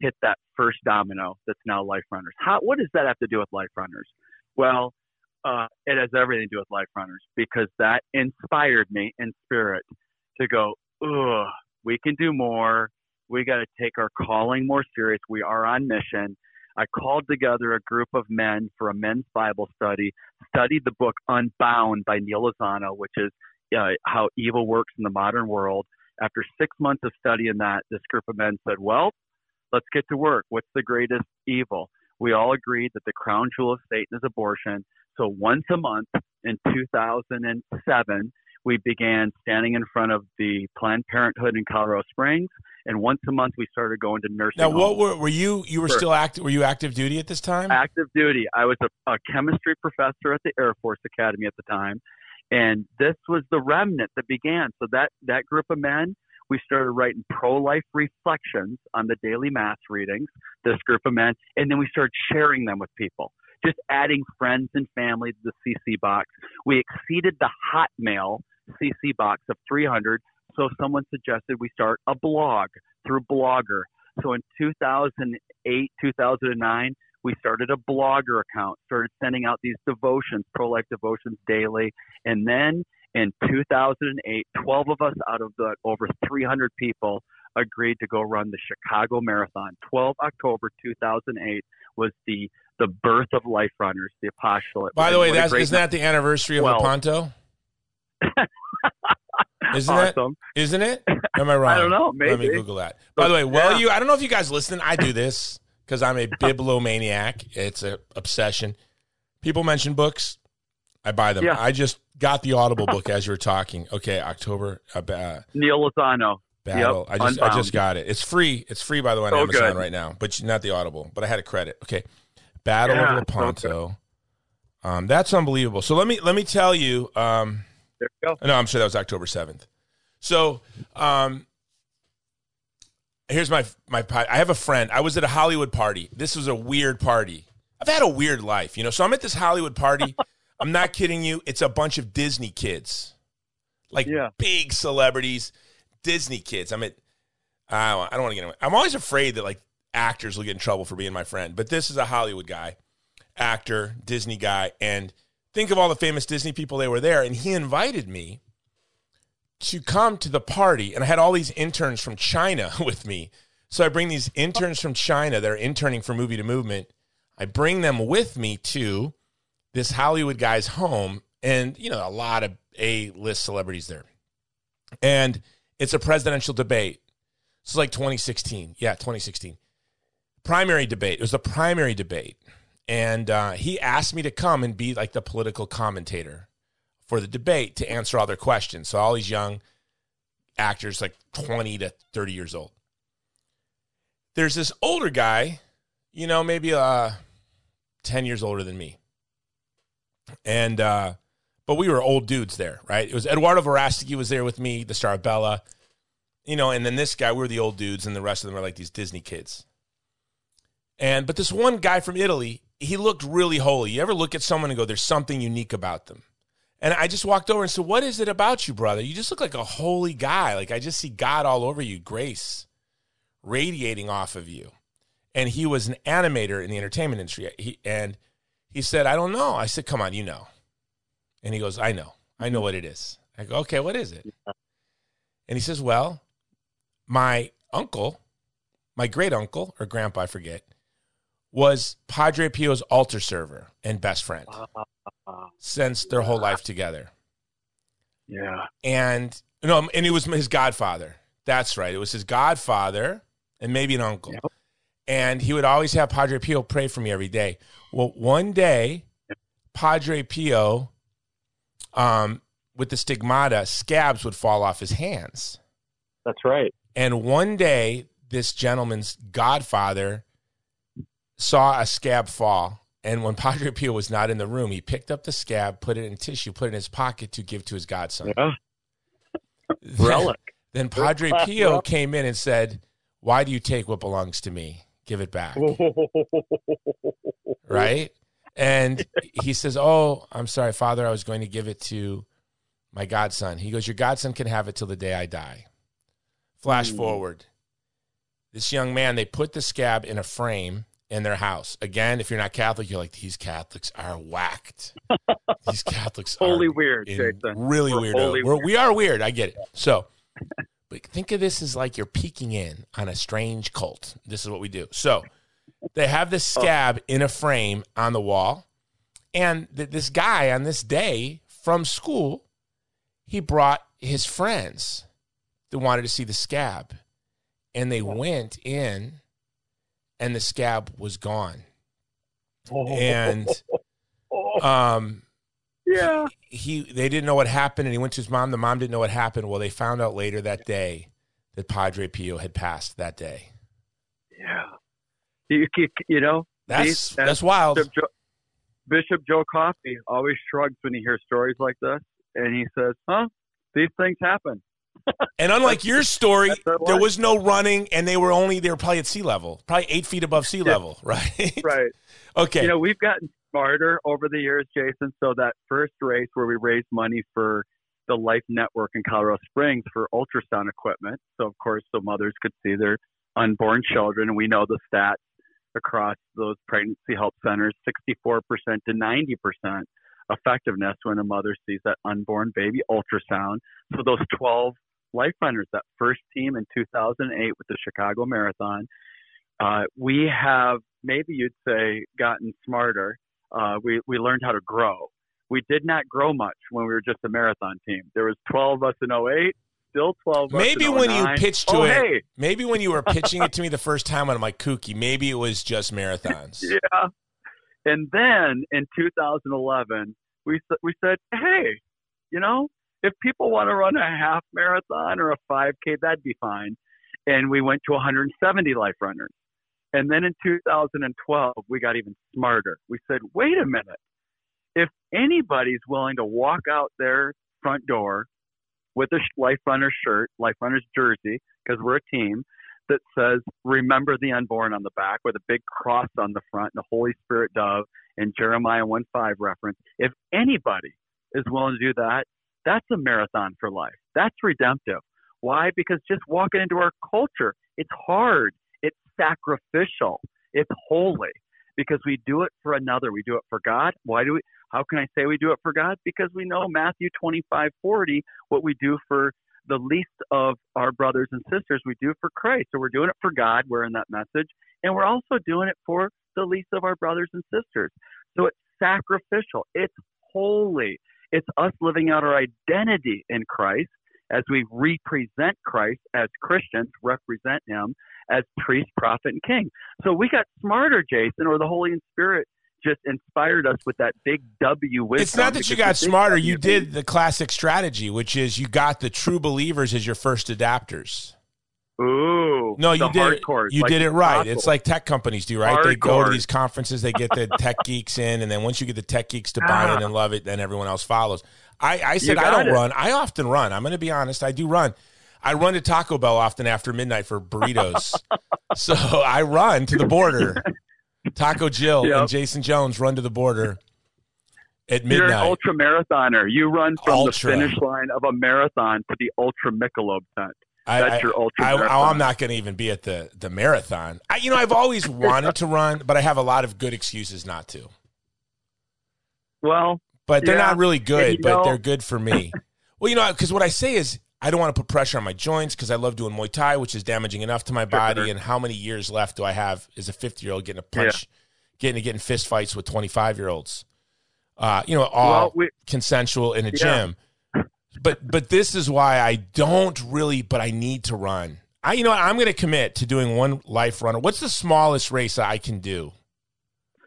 C: hit that first domino that's now Life Runners. How, what does that have to do with Life Runners? Well, uh, it has everything to do with Life Runners because that inspired me in spirit to go, ugh, we can do more. We got to take our calling more serious. We are on mission. I called together a group of men for a men's Bible study, studied the book Unbound by Neal Lozano, which is uh, how evil works in the modern world. After six months of studying that, this group of men said, Well, let's get to work. What's the greatest evil? We all agreed that the crown jewel of Satan is abortion. So once a month in 2007, we began standing in front of the Planned Parenthood in Colorado Springs, and once a month we started going to nursing.
B: Now, what were, were you? You were still active? Were you active duty at this time?
C: active duty. I was a, a chemistry professor at the Air Force Academy at the time, and this was the remnant that began. So that that group of men, we started writing pro-life reflections on the daily mass readings. This group of men, and then we started sharing them with people. Just adding friends and family to the CC box. We exceeded the Hotmail CC box of 300. So someone suggested we start a blog through Blogger. So in 2008, 2009, we started a blogger account, started sending out these devotions, pro life devotions daily. And then in 2008, 12 of us out of the over 300 people agreed to go run the Chicago Marathon. 12 October 2008 was the the birth of Life Runners, the apostolate.
B: By the way, that's isn't that the anniversary of
C: Well-
B: Lepanto? Isn't it?
C: awesome.
B: Isn't it? Am I wrong?
C: I don't know. Maybe.
B: Let me Google that. By the way, well,
C: Yeah.
B: you I don't know if you guys listen. I do this because I'm a bibliomaniac. It's an obsession. People mention books, I buy them.
C: Yeah.
B: I just got the Audible book as you were talking. Okay, October uh,
C: Neal Lozano.
B: battle.
C: Yep,
B: I just I just got it. It's free. It's free by the way on
C: So
B: Amazon
C: good.
B: right now, but not the Audible. But I had a credit. Okay, Battle
C: Yeah,
B: of
C: so
B: Lepanto. um, that's unbelievable. So let me let me tell you. Um,
C: There you go.
B: no, I'm sure that was October seventh. So, um, here's my my. I have a friend. I was at a Hollywood party. This was a weird party. I've had a weird life, you know. So I'm at this Hollywood party. I'm not kidding you. It's a bunch of Disney kids, like
C: Yeah.
B: big celebrities, Disney kids. I'm at. I don't, want to get. Into, I'm always afraid that like actors will get in trouble for being my friend. But this is a Hollywood guy, actor, Disney guy, and think of all the famous Disney people they were there, and he invited me to come to the party, and I had all these interns from China with me. So I bring these interns from China that are interning for Movie to Movement. I bring them with me to this Hollywood guy's home, and you know a lot of A list celebrities there, and it's a presidential debate. It's like 2016, yeah, 2016 primary debate. It was a primary debate, and uh, he asked me to come and be like the political commentator for the debate to answer all their questions. So all these young actors, like 20 to 30 years old. There's this older guy, you know, maybe uh, 10 years older than me. And, uh, but we were old dudes there, right? It was Eduardo Verastegui was there with me, the star of Bella, you know, and then this guy, we were the old dudes, and the rest of them are like these Disney kids. And, but this one guy from Italy, he looked really holy. You ever look at someone and go, there's something unique about them? And I just walked over and said, What is it about you, brother? You just look like a holy guy. Like I just see God all over you, grace radiating off of you. And he was an animator in the entertainment industry. He, and he said, I don't know. I said, Come on, you know. And he goes, I know. I know mm-hmm. what it is. I go, Okay, what is it? And he says, Well, my uncle, my great uncle or grandpa, I forget, was Padre Pio's altar server and best friend. since their whole life together.
C: Yeah.
B: And no, and it was his godfather. That's right. It was his godfather and maybe an uncle.
C: Yep.
B: And he would always have Padre Pio pray for me every day. Well, one day, Padre Pio, um, with the stigmata, scabs would fall off his hands.
C: That's right.
B: And one day, this gentleman's godfather saw a scab fall. And when Padre Pio was not in the room, he picked up the scab, put it in tissue, put it in his pocket to give to his godson.
C: Yeah.
B: Then-
C: Relic.
B: Then Padre Pio came in and said, Why do you take what belongs to me? Give it back. Right? And he says, Oh, I'm sorry, Father, I was going to give it to my godson. He goes, Your godson can have it till the day I die. Flash
C: Hmm.
B: forward. This young man, they put the scab in a frame in their house. Again, if you're not Catholic, you're like, These Catholics are whacked. These Catholics
C: Holy
B: are
C: weird,
B: in
C: Jason.
B: really weird. We're, we are weird. I get it. So, but think of this as like you're peeking in on a strange cult. This is what we do. So, they have this oh. scab in a frame on the wall, and th- this guy on this day from school, he brought his friends that wanted to see the scab, and they went in, and the scab was gone. And um,
C: yeah.
B: he they didn't know what happened and he went to his mom the mom didn't know what happened well they found out later that day that padre pio had passed that day
C: Yeah. You, you, you know,
B: that's
C: these-
B: that's wild
C: Bishop Joe, Bishop Joe Coffey always shrugs when he hears stories like this, and he says, "Huh? These things happen."
B: And unlike your story there was no running and they were only they were probably at sea level probably eight feet above sea level right
C: Right.
B: okay
C: You know, we've gotten smarter over the years, Jason. So that first race where we raised money for the Life Network in Colorado Springs for ultrasound equipment, so of course the mothers could see their unborn children, and we know the stats across those pregnancy help centers: 64% to 90% effectiveness when a mother sees that unborn baby ultrasound. So those 12 life runners, that first team in 2008 with the Chicago Marathon, uh, we have maybe you'd say gotten smarter. Uh, we we learned how to grow. We did not grow much when we were just a marathon team. There was 12 of us in 08, still 12 of us
B: maybe when you pitched to
C: oh,
B: it
C: hey,
B: maybe when you were pitching it to me the first time on my kooky maybe it was just marathons
C: yeah. And then in 2011, we we said, hey, you know, if people want to run a half marathon or a 5K, that'd be fine. And we went to 170 life runners. And then in 2012, we got even smarter. We said, wait a minute. If anybody's willing to walk out their front door with a Life Runner shirt, Life Runner's jersey, because we're a team, that says "Remember the Unborn" on the back, with a big cross on the front, and the Holy Spirit dove, and Jeremiah 1:5 reference. If anybody is willing to do that, that's a marathon for life. That's redemptive. Why? Because just walking into our culture, it's hard, it's sacrificial, it's holy. Because we do it for another, we do it for God. Why do we? How can I say we do it for God? Because we know Matthew 25:40, what we do for the least of our brothers and sisters we do for Christ. So we're doing it for God, we're in that message, and we're also doing it for the least of our brothers and sisters. So it's sacrificial, it's holy, it's us living out our identity in Christ as we represent Christ as Christians, represent Him as priest, prophet, and king. So we got smarter, Jason, or the Holy Spirit just inspired us with that big W wisdom.
B: It's not that you got smarter.
C: W
B: You did the classic strategy, which is you got the true believers as your first adapters.
C: Ooh,
B: No, you did it. You
C: like
B: did it right. It's like tech companies do, right? They go to these conferences, they get the tech geeks in, and then once you get the tech geeks to buy in
C: Ah.
B: and love it, then everyone else follows. I, I said I don't
C: it.
B: run. I often run. I'm going to be honest. I do run. I run to Taco Bell often after midnight for burritos. so I run to the border. Taco Jill
C: Yep.
B: and Jason Jones run to the border at midnight.
C: You're an ultra marathoner. You run from
B: Ultra.
C: the finish line of a marathon to the ultra Michelob tent.
B: I-
C: That's
B: I-
C: your ultra
B: I, oh. I'm not going to even be at the the marathon. I, you know, I've always wanted to run, but I have a lot of good excuses not to.
C: Well,
B: But they're
C: Yeah.
B: not really good, but
C: know-
B: they're good for me. well, you know, because what I say is I don't want to put pressure on my joints because I love doing Muay Thai, which is damaging enough to my body.
C: Sure.
B: And how many years left do I have as a 50 year old getting a punch, getting to get in fist fights with 25 year olds? uh, you know, all
C: Well, we-
B: consensual in a
C: Yeah.
B: gym. But but this is why I don't really, but I need to run. I you know what, I'm going to commit to doing one life runner. What's the smallest race I can do?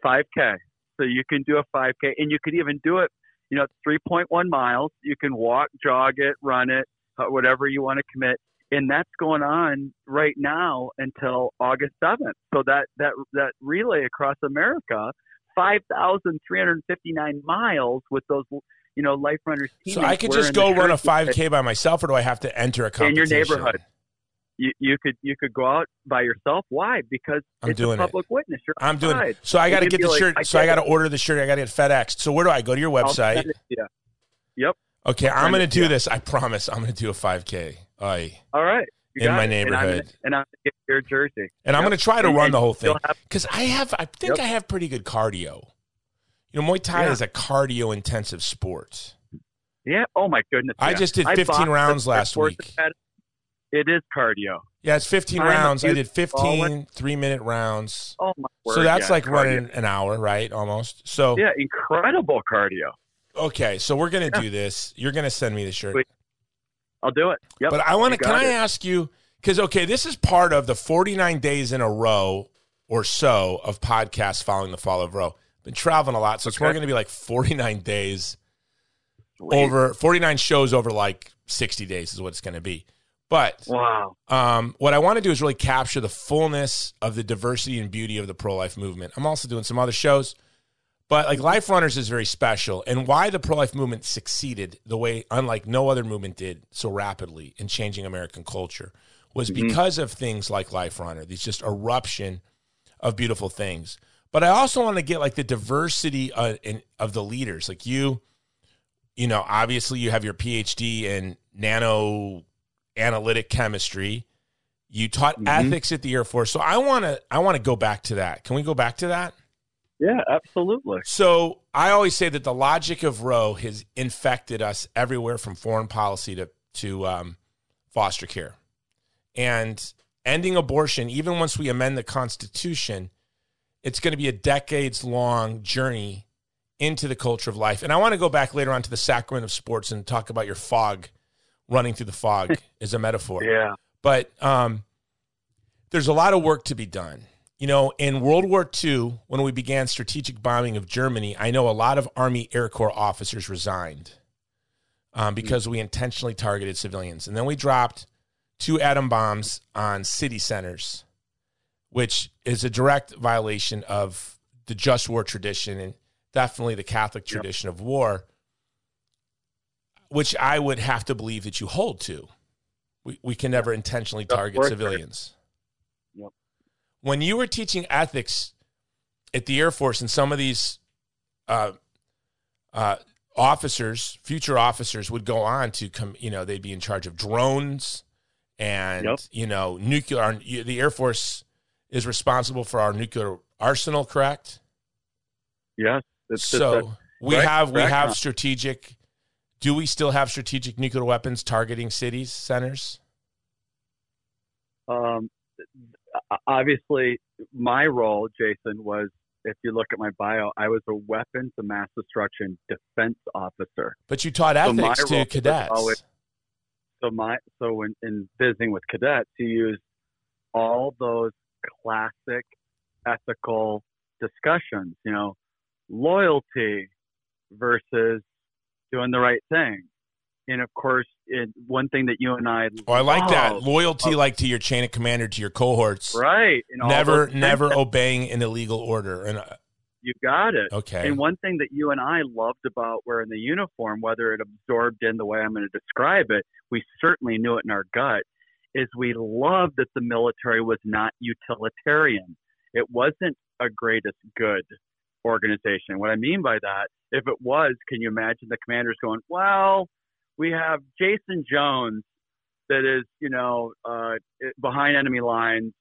C: 5K. So you can do a 5K, and you could even do it. You know, it's 3.1 miles. You can walk, jog it, run it, whatever you want to commit, and that's going on right now until August 7th. So that that that relay across America, 5,359 miles with those you know life runners.
B: So I could just go run a 5K by myself, or do I have to enter a competition?
C: In your neighborhood. You, you could you could go out by yourself. Why? Because
B: I'm
C: it's
B: doing
C: a
B: it.
C: public witness. You're
B: I'm doing it. So I got to get the
C: like,
B: shirt.
C: I
B: so I got to order the shirt. I got to get FedEx. So where do I go to your website?
C: it to you.
B: Okay, I'm going to do this. I promise. I'm going to do a 5K. Aye.
C: All right.
B: In my
C: it. And I'm
B: neighborhood.
C: And I'm, going to get your jersey.
B: And I'm going to try to
C: And-
B: run the whole thing because I have. I think
C: Yep.
B: I have pretty good cardio. You know, Muay Thai
C: Yeah.
B: is a cardio intensive sport.
C: Yeah. Oh my goodness.
B: I
C: yeah.
B: just did 15 rounds last week.
C: It is cardio.
B: Yeah, it's 15
C: I'm
B: rounds. I did 15
C: baller.
B: three minute rounds.
C: Oh my word.
B: so that's
C: yeah,
B: like
C: cardio.
B: running an hour, right? Almost. So
C: Yeah, incredible cardio.
B: okay, so we're gonna do this. You're gonna send me the shirt.
C: Sweet. I'll do it. Yep.
B: But I want to. Can
C: got
B: I ask you? Because okay, this is part of the 49 days in a row or so of podcasts following the fall of Roe. Been traveling a lot, so it's more going to be like 49 days over 49 shows over like 60 days is what it's going to be. But
C: Wow.
B: um, what I want to do is really capture the fullness of the diversity and beauty of the pro life movement. I'm also doing some other shows, but like Life Runners is very special. And why the pro life movement succeeded the way, unlike no other movement did so rapidly in changing American culture, was because of things like Life Runner, these just eruption of beautiful things. But I also want to get like the diversity uh, in, of the leaders, like you. You know, obviously, you have your PhD in nano analytic chemistry. You taught
C: Mhm.
B: ethics at the Air Force, so I want to I want to go back to that. Can we go back to that?
C: Yeah, absolutely.
B: So I always say that the logic of Roe has infected us everywhere from foreign policy to to um, foster care, and ending abortion. Even once we amend the Constitution, it's going to be a decades long journey into the culture of life. And I want to go back later on to the sacrament of sports and talk about your fog running through the fog as a metaphor
C: Yeah.
B: but um, there's a lot of work to be done. You know, in World War II, when we began strategic bombing of Germany, I know a lot of Army Air Corps officers resigned um, because we intentionally targeted civilians. And then we dropped two atom bombs on city centers, which is a direct violation of the just war tradition and definitely the Catholic
C: Yep.
B: tradition of war, which I would have to believe that you hold to. We, we can never intentionally target civilians.
C: Yep.
B: When you were teaching ethics at the Air Force and some of these uh, uh, officers, future officers, would go on to come, you know, they'd be in charge of drones and,
C: Yep.
B: you know, nuclear. The Air Force is responsible for our nuclear arsenal, correct?
C: Yes. It's
B: so we
C: Correct,
B: have we have strategic. Do we still have strategic nuclear weapons targeting cities, centers?
C: um, obviously, my role, Jason, was if you look at my bio, I was a weapons of mass destruction defense officer.
B: But you taught
C: So
B: ethics
C: role
B: to cadets.
C: always- So my so when in visiting with cadets, you use all those classic ethical discussions. You know, loyalty versus doing the right thing, and of course, it, one thing that you and I
B: oh, I like that loyalty, like to your chain of commander, to your cohorts.
C: right? and
B: Never, never obeying an illegal order. And uh,
C: You got it.
B: okay,
C: And one thing that you and I loved about wearing the uniform, whether it absorbed in the way I'm going to describe it, we certainly knew it in our gut, is we loved that the military was not utilitarian. It wasn't a greatest good organization. What I mean by that, if it was, can you imagine the commanders going, well, we have Jason Jones that is, you know, uh, behind enemy lines,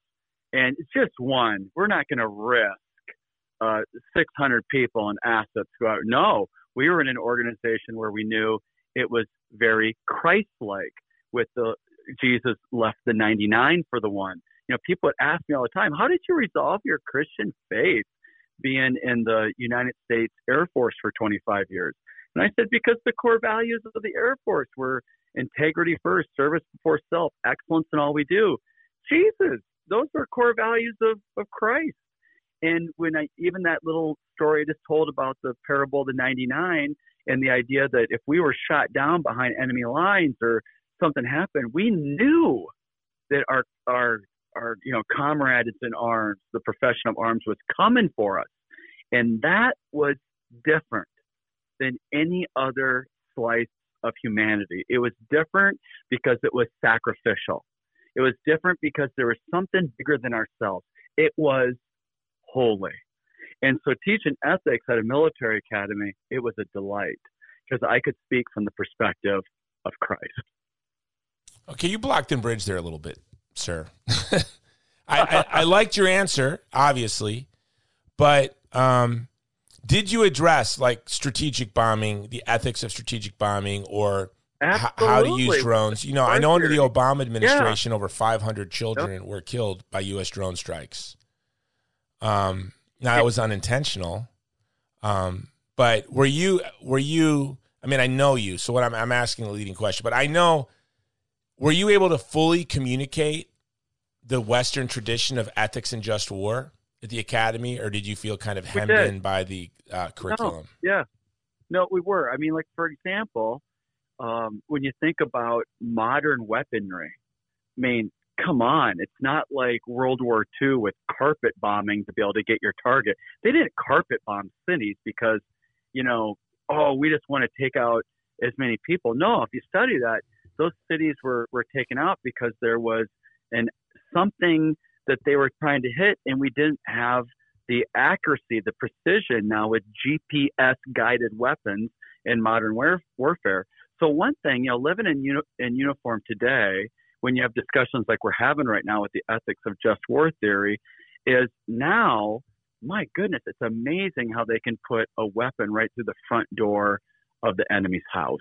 C: and it's just one. We're not going to risk uh, 600 people and assets go out. No, we were in an organization where we knew it was very Christ-like. With the Jesus left the 99 for the one. You know, people would ask me all the time, "How did you resolve your Christian faith?" being in the United States Air Force for 25 years? And I said, because the core values of the Air Force were integrity first, service before self, excellence in all we do. Jesus, those are core values of, of Christ. And when I even that little story I just told about the parable of the 99 and the idea that if we were shot down behind enemy lines or something happened, we knew that our our our you know comrades in arms, the profession of arms was coming for us. And that was different than any other slice of humanity. It was different because it was sacrificial. It was different because there was something bigger than ourselves. It was holy. And so teaching ethics at a military academy, it was a delight because I could speak from the perspective of Christ.
B: Okay, you blocked and bridged there a little bit, sir. I, I, I, liked your answer, obviously, but um, did you address like strategic bombing, the ethics of strategic bombing, or h- how to use drones? You know, I know under the Obama administration, yeah. over 500 children yep. were killed by U.S. drone strikes. Um, now that was unintentional. Um, but were you were you? I mean, I know you, so what I'm I'm asking a leading question, but I know were you able to fully communicate the Western tradition of ethics and just war at the academy, or did you feel kind of hemmed in by the uh, curriculum?
C: No, yeah, no, we were. I mean, like for example, um, when you think about modern weaponry, I mean, come on, it's not like World War II with carpet bombing to be able to get your target. They didn't carpet bomb cities because, you know, oh, we just want to take out as many people. No, if you study that, those cities were, were taken out because there was an something that they were trying to hit, and we didn't have the accuracy, the precision now with GPS guided weapons in modern war- warfare. So one thing, you know, living in uni- in uniform today, when you have discussions like we're having right now with the ethics of just war theory, is now, my goodness, it's amazing how they can put a weapon right through the front door of the enemy's house.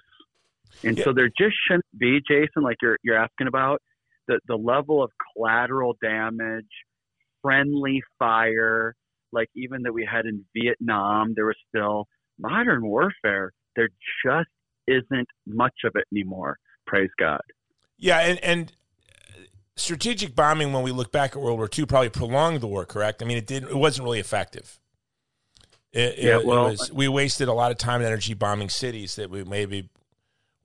C: And yeah. so there just shouldn't be, Jason, like you're you're asking about, the, the level of collateral damage, friendly fire, like even that we had in Vietnam, there was still modern warfare. There just isn't much of it anymore. Praise God.
B: Yeah, and, and strategic bombing, when we look back at World War II, probably prolonged the war. Correct? I mean, it didn't. It wasn't really effective. It, yeah, well, it was, we wasted a lot of time and energy bombing cities that we maybe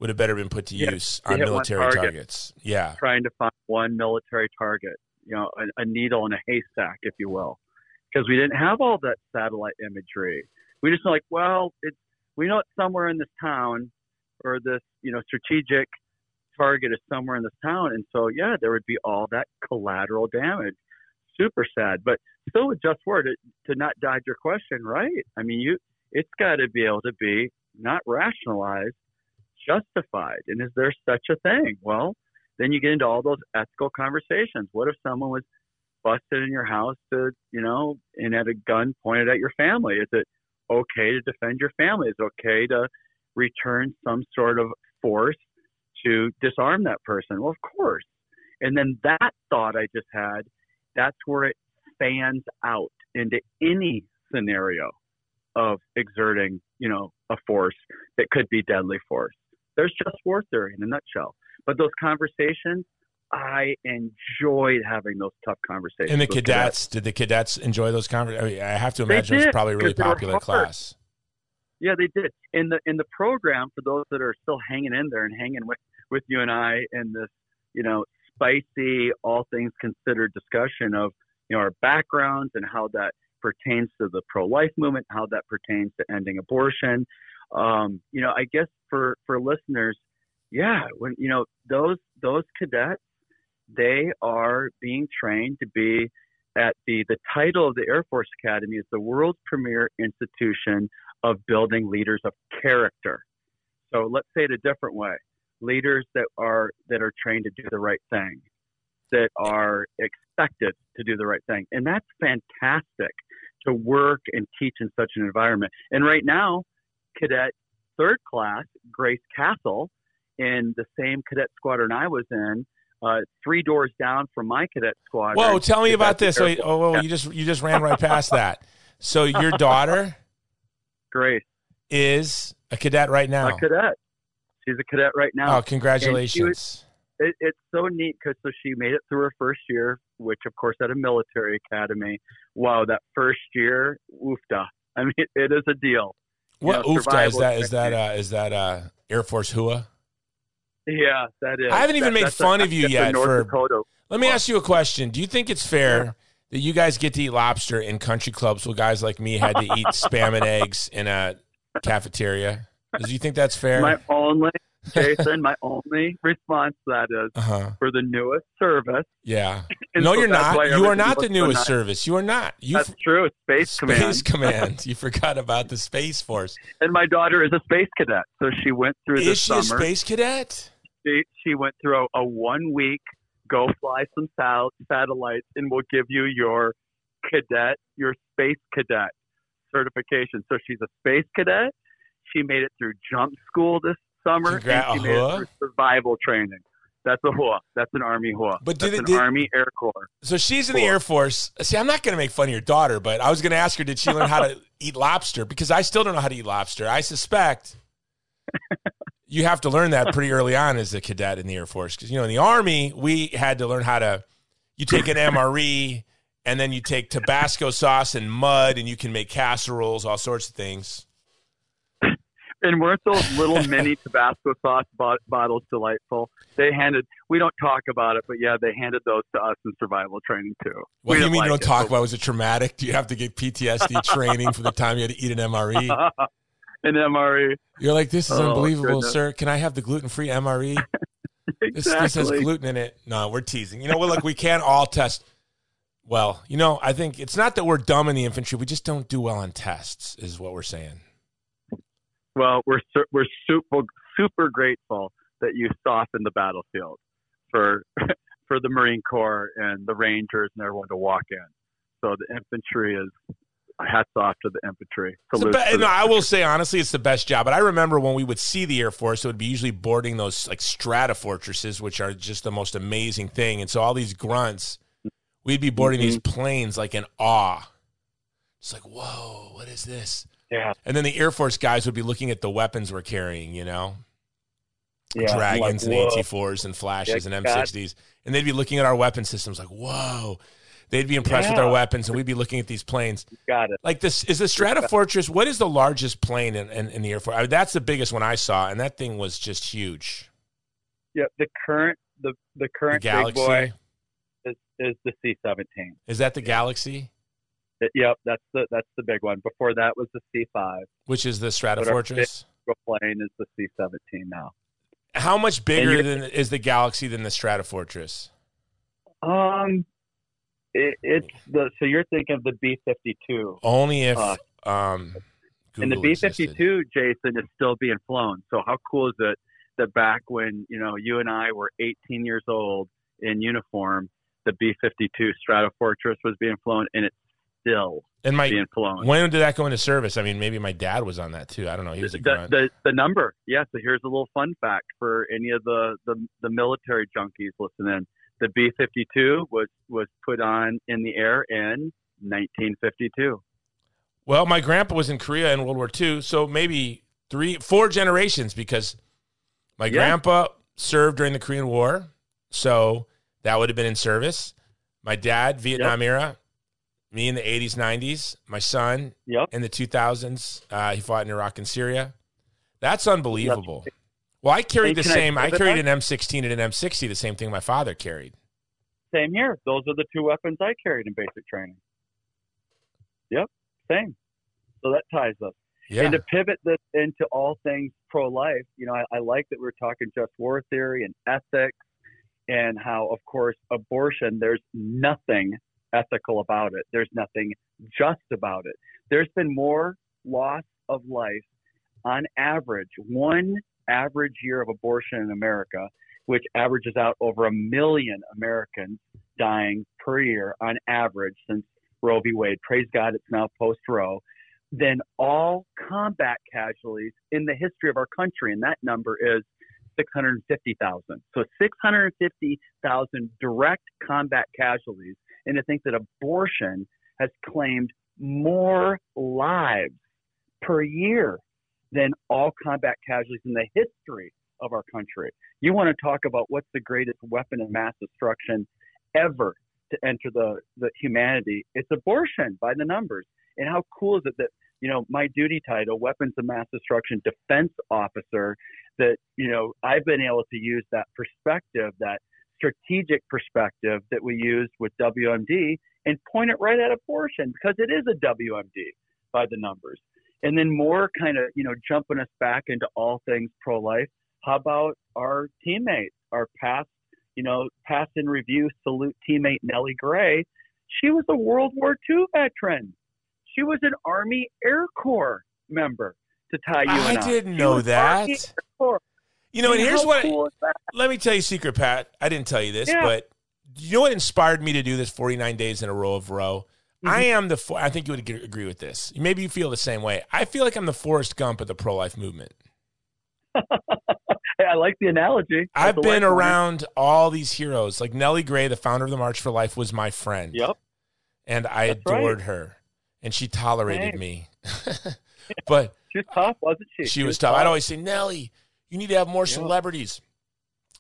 B: would have better been put to yeah, use on military target, targets. Yeah,
C: trying to find one military target, you know, a, a needle in a haystack, if you will, because we didn't have all that satellite imagery. We just like, well, it's we know it's somewhere in this town or this, you know, strategic target is somewhere in this town, and so yeah, there would be all that collateral damage. Super sad, but still a just word to, to not dodge your question, right? I mean, you it's got to be able to be not rationalized justified. And is there such a thing? Well, then you get into all those ethical conversations. What if someone was busted in your house to, you know, and had a gun pointed at your family? Is it okay to defend your family? Is it okay to return some sort of force to disarm that person? Well, of course. And then that thought I just had, that's where it fans out into any scenario of exerting, you know, a force that could be deadly force. There's just war theory in a nutshell. But those conversations, I enjoyed having those tough conversations.
B: And the cadets, cadets, did the cadets enjoy those conversations? I, mean, I have to imagine it was probably a really popular class.
C: Yeah, they did. In the in the program, for those that are still hanging in there and hanging with with you and I in this, you know, spicy, all things considered discussion of you know our backgrounds and how that pertains to the pro-life movement, how that pertains to ending abortion, um, you know, I guess for for listeners, yeah, when you know those those cadets, they are being trained to be at the the title of the Air Force Academy is the world's premier institution of building leaders of character. So let's say it a different way: leaders that are that are trained to do the right thing, that are expected to do the right thing, and that's fantastic to work and teach in such an environment. And right now, cadet third class, Grace Castle, in the same cadet squadron I was in, uh, three doors down from my cadet squadron.
B: Whoa, tell me about this. Wait, oh, whoa, you just you just ran right past that. So your daughter
C: Grace,
B: is a cadet right now.
C: a cadet. She's a cadet right now.
B: Oh, congratulations.
C: it, it's so neat because so she made it through her first year, which of course at a military academy. Wow, that first year, oofda. I mean, it is a deal.
B: What
C: know,
B: oofda is that? Is that uh, is that uh, Air Force HUA?
C: Yeah, that is.
B: I haven't even
C: That-
B: made fun
C: a-
B: of you yet for-
C: Dakota.
B: Let me ask you a question. Do you think it's fair that you guys get to eat lobster in country clubs while guys like me had to eat spam and eggs in a cafeteria? Do you think that's fair?
C: My only, Jason, my only response to that is
B: uh huh.
C: for the newest service.
B: Yeah.
C: And
B: no,
C: so
B: you're not. You are not the
C: so
B: newest
C: nice.
B: service. You are not. You
C: That's true. Space,
B: Space
C: Command.
B: Space Command. You forgot about the Space Force.
C: And my daughter is a space cadet, so she went through
B: Is
C: this
B: she a
C: summer.
B: space cadet?
C: she, she went through a, a one week go fly some sal- satellites and we'll give you your cadet your space cadet certification so she's a space cadet she made it through jump school this summer
B: Congra-
C: and she made it survival training that's a HUA. That's an Army HUA.
B: But
C: That's
B: did it-
C: an
B: did-
C: Army Air Corps.
B: So she's in the Air Force. See, I'm not going to make fun of your daughter, but I was going to ask her, did she learn how to eat lobster? Because I still don't know how to eat lobster. I suspect you have to learn that pretty early on as a cadet in the Air Force. Because, you know, in the Army, we had to learn how to, you take an MRE and then you take Tabasco sauce and mud and you can make casseroles, all sorts of things.
C: And weren't those little mini Tabasco sauce bot- bottles delightful? They handed. We don't talk about it, but yeah, they handed those to us in survival training too.
B: What
C: We
B: do you mean you don't
C: it,
B: talk about? Was it traumatic? Do you have to get PTSD training from the time you had to eat an MRE?
C: an MRE.
B: You're like, this is
C: Oh,
B: unbelievable,
C: goodness.
B: sir. Can I have the gluten free MRE? This, this has gluten in it. No, we're teasing. You know what? Look, we can't all test. Well, you know, I think it's not that we're dumb in the infantry. We just don't do well on tests, is what we're saying.
C: Well, we're we're super super grateful that you softened the battlefield for for the Marine Corps and the Rangers and everyone to walk in. So the infantry is hats off to the infantry.
B: Be- no,
C: them.
B: I will say honestly, it's the best job. But I remember when we would see the Air Force, it would be usually boarding those like Stratofortresses, which are just the most amazing thing. And so all these grunts, we'd be boarding these
C: Mm-hmm.
B: planes like in awe. It's like, whoa, what is this?
C: Yeah,
B: And then the Air Force guys would be looking at the weapons we're carrying, you know,
C: yeah.
B: dragons
C: like,
B: and
C: whoa.
B: AT4s and flashes
C: Yeah,
B: and M60s. And they'd be looking at our weapon systems like, whoa. They'd be impressed with our weapons, and we'd be looking at these planes.
C: Got it.
B: Like this is the Stratofortress. What is the largest plane in, in, in the Air Force? I mean, that's the biggest one I saw, and that thing was just huge.
C: Yeah, the current the the
B: The
C: current big boy is, is the C seventeen.
B: is that the Galaxy,
C: Yep, that's the that's the big one. Before that was the C five.
B: which is the Strata
C: But our
B: Fortress?
C: Plane is the C seventeen now.
B: How much bigger than is the Galaxy than the Stratofortress?
C: Um, it, it's the so you're thinking of the B fifty two,
B: Only if
C: Uh,
B: um,
C: and the B fifty
B: existed.
C: two, Jason, is still being flown. So how cool is it that back when you know you and I were eighteen years old in uniform, the B fifty two Stratofortress was being flown, and it's still
B: And my
C: being flown.
B: when did that go into service? I mean, maybe my dad was on that too. I don't know. He was a
C: the, the the number. Yeah. So here's a little fun fact for any of the the, the military junkies listening. The B fifty two was was put on in the air in 1952.
B: Well, my grandpa was in Korea in World War II, so maybe three, four generations because my
C: Yeah.
B: grandpa served during the Korean War, so that would have been in service. My dad, Vietnam era. Me in the 80s, 90s. My son
C: Yep.
B: in the 2000s. Uh, he fought in Iraq and Syria. That's unbelievable. Well, I carried the
C: And can I
B: same. I carried an M16 and an M60, the same thing my father carried.
C: Same here. Those are the two weapons I carried in basic training. Yep. Same. So that ties us.
B: Yeah.
C: And to pivot this into all things pro life, you know, I, I like that we're talking just war theory and ethics and how, of course, abortion, there's nothing ethical about it. There's nothing just about it. There's been more loss of life on average, one average year of abortion in America, which averages out over a million Americans dying per year on average since Roe v. Wade. Praise God, it's now post Roe than all combat casualties in the history of our country, and that number is 650,000. So 650,000 direct combat casualties, and to think that abortion has claimed more lives per year than all combat casualties in the history of our country. You want to talk about what's the greatest weapon of mass destruction ever to enter the, the humanity? It's abortion by the numbers. And how cool is it that, you know, my duty title, Weapons of Mass Destruction Defense Officer, that, you know, I've been able to use that perspective, that strategic perspective that we used with WMD and point it right at abortion because it is a WMD by the numbers. And then more kind of, you know, jumping us back into all things pro life. How about our teammates, our past, you know, past in review salute teammate Nellie Gray? She was a World War II veteran. She was an Army Air Corps member to tie you
B: I didn't know that.
C: Army Air Corps.
B: You know, and
C: I mean,
B: here's what.
C: cool?
B: Let me tell you a secret, Pat. I didn't tell you this,
C: Yeah.
B: but you know what inspired me to do this 49 days in a row of row? I
C: Mm-hmm.
B: am the. I think you would agree with this. Maybe you feel the same way. I feel like I'm the Forrest Gump of the pro life movement.
C: I like the analogy.
B: I've
C: a
B: been around all these heroes. Like Nellie Gray, the founder of the March for Life, was my friend.
C: Yep.
B: And I
C: That's right.
B: adored her, and she tolerated
C: Thanks.
B: me. but
C: She was tough, wasn't she?
B: she was tough. I'd always say, Nellie, you need to have more
C: Yeah.
B: celebrities.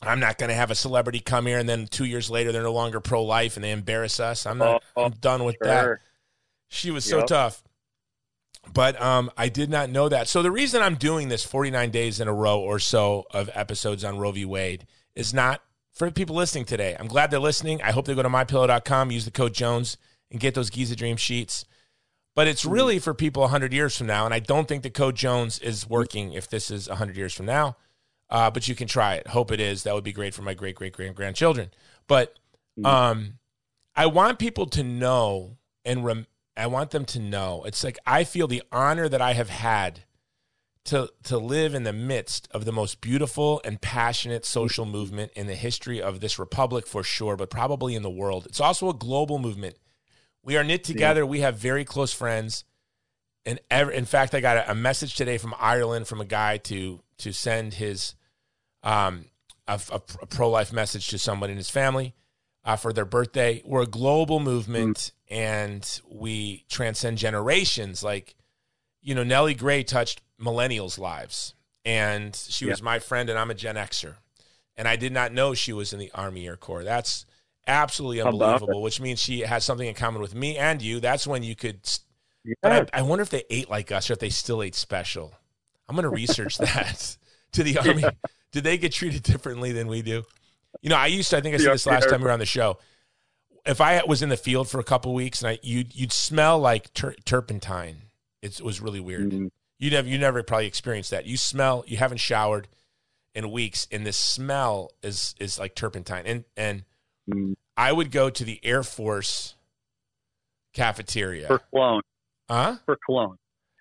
B: I'm not going to have a celebrity come here and then two years later they're no longer pro life and they embarrass us. I'm not.
C: Oh,
B: I'm done with that. She was so tough. But um, I did not know that. So the reason I'm doing this 49 days in a row or so of episodes on Roe v. Wade is not for people listening today. I'm glad they're listening. I hope they go to mypillow.com, use the code Jones, and get those Giza Dream sheets. But it's
C: Mm-hmm.
B: really for people 100 years from now. And I don't think the code Jones is working if this is 100 years from now. Uh, but you can try it. Hope it is. That would be great for my great great great grandchildren. But
C: Mm-hmm.
B: um, I want people to know and rem- I want them to know. It's like I feel the honor that I have had to to live in the midst of the most beautiful and passionate social movement in the history of this republic for sure, but probably in the world. It's also a global movement. We are knit together. We have very close friends. And ever, in fact, I got a, a message today from Ireland from a guy to to send his um, a, a pro life message to someone in his family uh, for their birthday. We're a global movement and we transcend generations. Like, you know, Nellie Gray touched millennials' lives, and she was my friend, and I'm a Gen Xer. And I did not know she was in the Army Air Corps. That's absolutely unbelievable, which means she has something in common with me and you. That's when you could.
C: Yeah.
B: But I, I wonder if they ate like us or if they still ate special. I'm going to research that to the Army. Did they get treated differently than we do? You know, I used to. I think I said
C: Yeah,
B: this last
C: yeah.
B: time we were on the show. If I was in the field for a couple weeks and I you'd you'd smell like tur- turpentine. It's, it was really weird.
C: Mhm.
B: You never you never probably experienced that. You smell. You haven't showered in weeks, and this smell is is like turpentine. And and
C: Mm.
B: I would go to the Air Force cafeteria.
C: For cologne.
B: huh?
C: For cologne.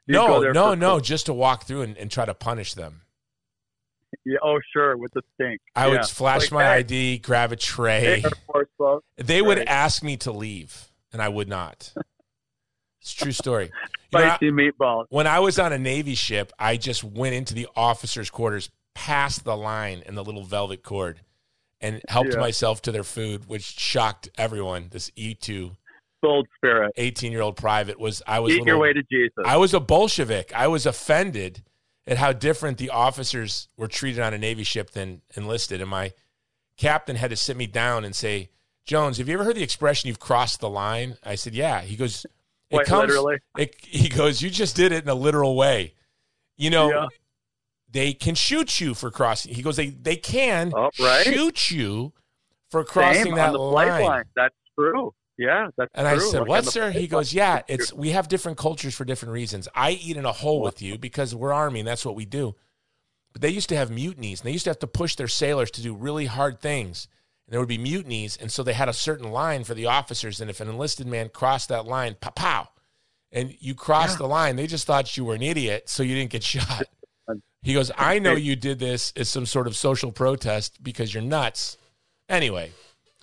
C: You'd
B: No, no, no.
C: cologne.
B: Just to walk through and, and try to punish them.
C: Yeah, oh, sure, with the stink.
B: I would flash
C: Like,
B: my
C: hey,
B: ID, grab a tray.
C: Air Force.
B: They would
C: Right.
B: ask me to leave, and I would not. It's a true story. You know,
C: Spicy meatballs.
B: when I was on a Navy ship, I just went into the officers' quarters, past the line in the little velvet cord, and helped
C: Yeah.
B: myself to their food, which shocked everyone. This E two
C: Sold spirit.
B: 18 year old private was I was
C: Eat
B: little-
C: your way to Jesus.
B: I was a Bolshevik. I was offended at how different the officers were treated on a Navy ship than enlisted. And my captain had to sit me down and say, Jones, have you ever heard the expression you've crossed the line? I said, Yeah. He goes, It
C: Quite
B: comes
C: literally.
B: it, he goes, You just did it in a literal way. You know,
C: Yeah.
B: They can shoot you for crossing. He goes, They they can
C: Oh, right.
B: shoot you for crossing
C: Same
B: that line.
C: line. That's true. Yeah, that's
B: And
C: true.
B: I said,
C: Like
B: "What, sir?" He goes, "Yeah, it's we have different cultures for different reasons. I eat in a hole with you because we're army and that's what we do. But they used to have mutinies and they used to have to push their sailors to do really hard things. And there would be mutinies, and so they had a certain line for the officers. And if an enlisted man crossed that line, pow, pow, and you crossed the line, they just thought you were an idiot, so you didn't get shot. He goes, "I know you did this as some sort of social protest because you're nuts." Anyway,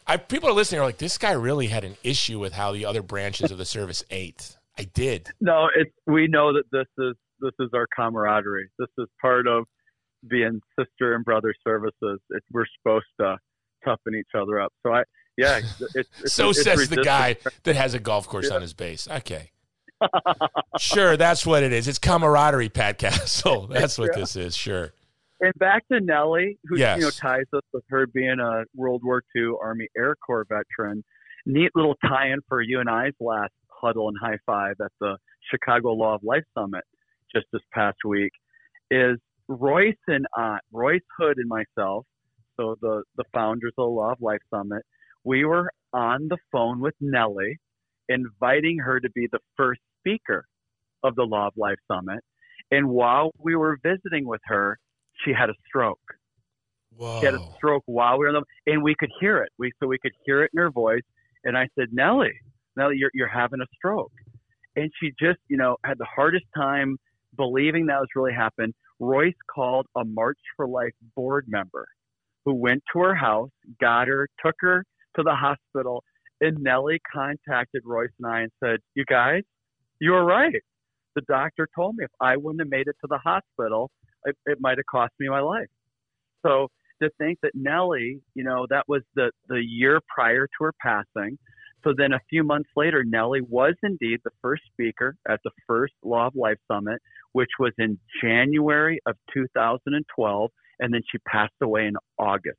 B: I, people are listening are like, this guy really had an issue with how the other branches of the service ate. I did.
C: No, it's we know that this is this is our camaraderie. This is part of being sister and brother services. It, we're supposed to toughen each other up. So I, yeah, it's, it's
B: so
C: it's
B: says the guy that has a golf course
C: Yeah.
B: on his base. Okay. Sure, that's what it is. It's camaraderie, Pat Castle. That's what this is. Sure.
C: And back to Nellie, who
B: Yes.
C: you know ties us with her being a World War II Army Air Corps veteran. Neat little tie-in for you and I's last huddle and high five at the Chicago Law of Life Summit just this past week is Royce and I, Royce Hood and myself, so the the founders of the Law of Life Summit. We were on the phone with Nellie, inviting her to be the first speaker of the Law of Life Summit. And while we were visiting with her, she had a stroke.
B: Whoa.
C: She had a stroke while we were on the, and we could hear it. We so we could hear it in her voice. And I said, Nellie, Nellie, you're you're having a stroke. And she just, you know, had the hardest time believing that was really happened. Royce called a March for Life board member who went to her house, got her, took her to the hospital, and Nellie contacted Royce and I and said, You guys, you were right. The doctor told me if I wouldn't have made it to the hospital, it, it might have cost me my life. So to think that Nellie, you know, that was the, the year prior to her passing. So then a few months later, Nellie was indeed the first speaker at the first Law of Life Summit, which was in January of 2012. And then she passed away in August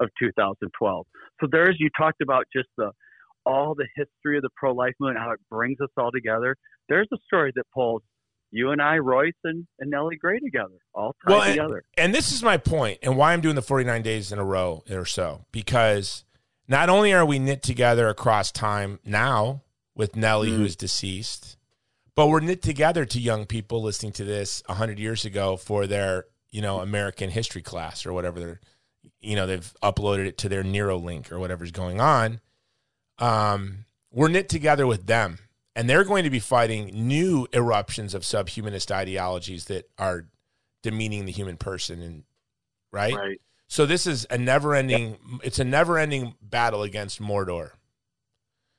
C: of 2012. So there's, you talked about just the, all the history of the pro life movement, how it brings us all together. There's a story that pulls you and I, Royce and, and Nellie Gray together, all tied
B: Well, and-
C: together.
B: and this is my point and why I'm doing the 49 days in a row or so because not only are we knit together across time now with Nellie who
C: Mm.
B: is deceased but we're knit together to young people listening to this 100 years ago for their you know American history class or whatever they're you know they've uploaded it to their Neuralink or whatever's going on um we're knit together with them and they're going to be fighting new eruptions of subhumanist ideologies that are demeaning the human person and right,
C: Right.
B: so this is a never-ending it's a never-ending battle against mordor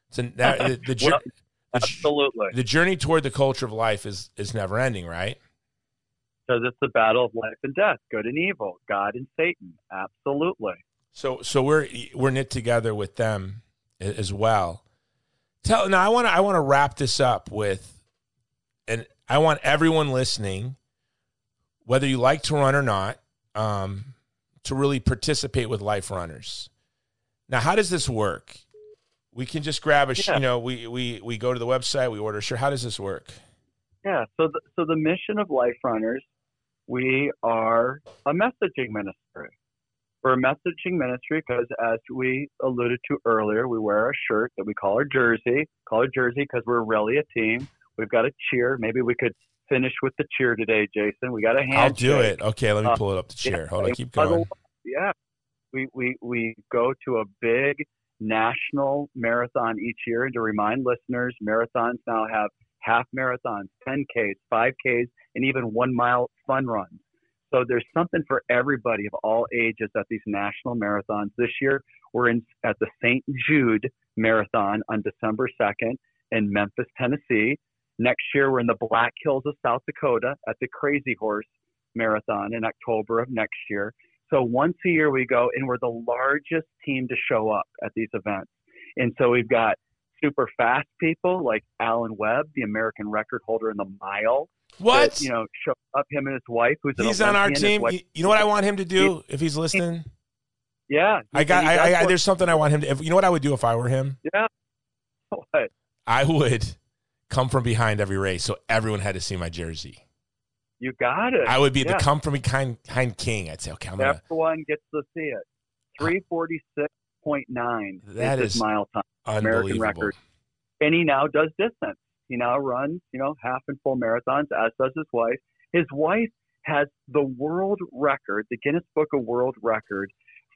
B: it's a, the, the,
C: Well,
B: the,
C: Absolutely.
B: the journey toward the culture of life is is never ending right
C: Because it's the battle of life and death, good and evil, God and Satan. Absolutely.
B: so so we're we're knit together with them as well tell now i want to i want to wrap this up with and i want everyone listening whether you like to run or not um to really participate with life runners now how does this work we can just grab a
C: Yeah.
B: you know we we we go to the website we order a shirt how does this work
C: Yeah. So, the, so the mission of Life Runners, we are a messaging ministry. We're a messaging ministry because, as we alluded to earlier, we wear a shirt that we call our jersey. Call it jersey because we're really a team. We've got a cheer. Maybe we could finish with the cheer today, Jason. We got a
B: i'll do it okay let me
C: Uh,
B: pull it up the chair hold on keep going.
C: Yeah. We, we, we go to a big national marathon each year. And to remind listeners, marathons now have half marathons, 10Ks, 5Ks, and even one mile fun runs. So there's something for everybody of all ages at these national marathons. This year, we're in at the St. Jude Marathon on December 2nd in Memphis, Tennessee. Next year, we're in the Black Hills of South Dakota at the Crazy Horse Marathon in October of next year. So once a year we go, and we're the largest team to show up at these events. And so we've got super fast people like Alan Webb, the American record holder in the mile.
B: What
C: that, you know, show up him and his wife, who's
B: he's on our team
C: wife-
B: you, know what i want him to do if he's listening
C: yeah,
B: I got. I, I, I, there's something I want him to. If, you know what I would do if I were him?
C: yeah. What?
B: I would come from behind every race, so everyone had to see my jersey.
C: You got it.
B: I would be
C: Yeah.
B: the come from behind, behind king. I'd say, okay, I'm gonna.
C: Everyone gets to see it. Three forty six point nine
B: That
C: is
B: is
C: mile time. American record. and he now does distance. He now runs, you know, half and full marathons, as does his wife. His wife has the world record, the Guinness Book of World Record,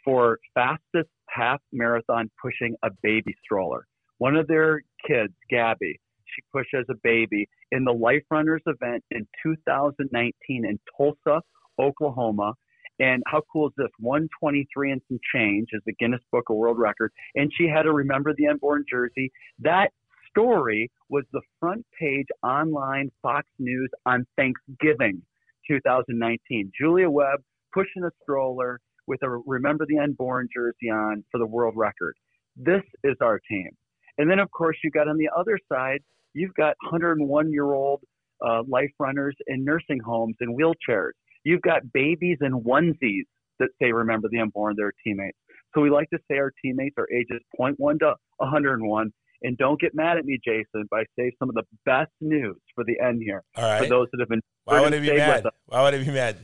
C: for fastest half marathon pushing a baby stroller. One of their kids, Gabby, she pushed as a baby in the Life Runners event in 2019 in Tulsa, Oklahoma. And how cool is this? 123 and some change is the Guinness Book of World Record. And she had to remember the unborn jersey. That story was the front page online Fox News on Thanksgiving 2019. Julia Webb pushing a stroller with a Remember the Unborn jersey on for the world record. This is our team. And then, of course, you got on the other side You've got 101 year old uh, life runners in nursing homes and wheelchairs. You've got babies in onesies that say, remember the unborn, their teammates. So we like to say our teammates are ages 0.1 to 101. And don't get mad at me, Jason, but I say some of the best news for the end here.
B: All right.
C: For those that have been.
B: Why would I be mad? Why would I be mad?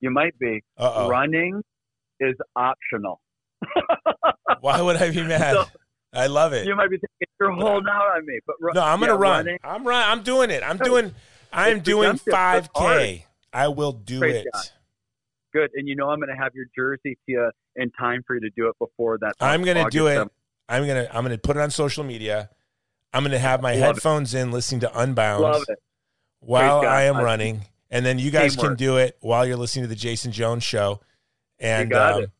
C: You might be.
B: Uh oh.
C: Running is optional.
B: Why would I be mad?
C: So-
B: I love it.
C: You might be thinking you're holding out on me, but ru-
B: No, I'm gonna
C: yeah,
B: run.
C: running-
B: I'm run. I'm doing it. I'm doing. I'm doing 5K. I will do
C: Great
B: it.
C: job. good, and you know I'm going to have your jersey to you in time for you to do it before that.
B: I'm gonna
C: August
B: do it.
C: 7th.
B: I'm gonna. I'm gonna put it on social media. I'm gonna have my
C: Love it.
B: headphones in, listening to Unbound
C: it.
B: while I am running, and then you guys can do it while you're listening to the Jason Jones show. And
C: You
B: um,
C: it.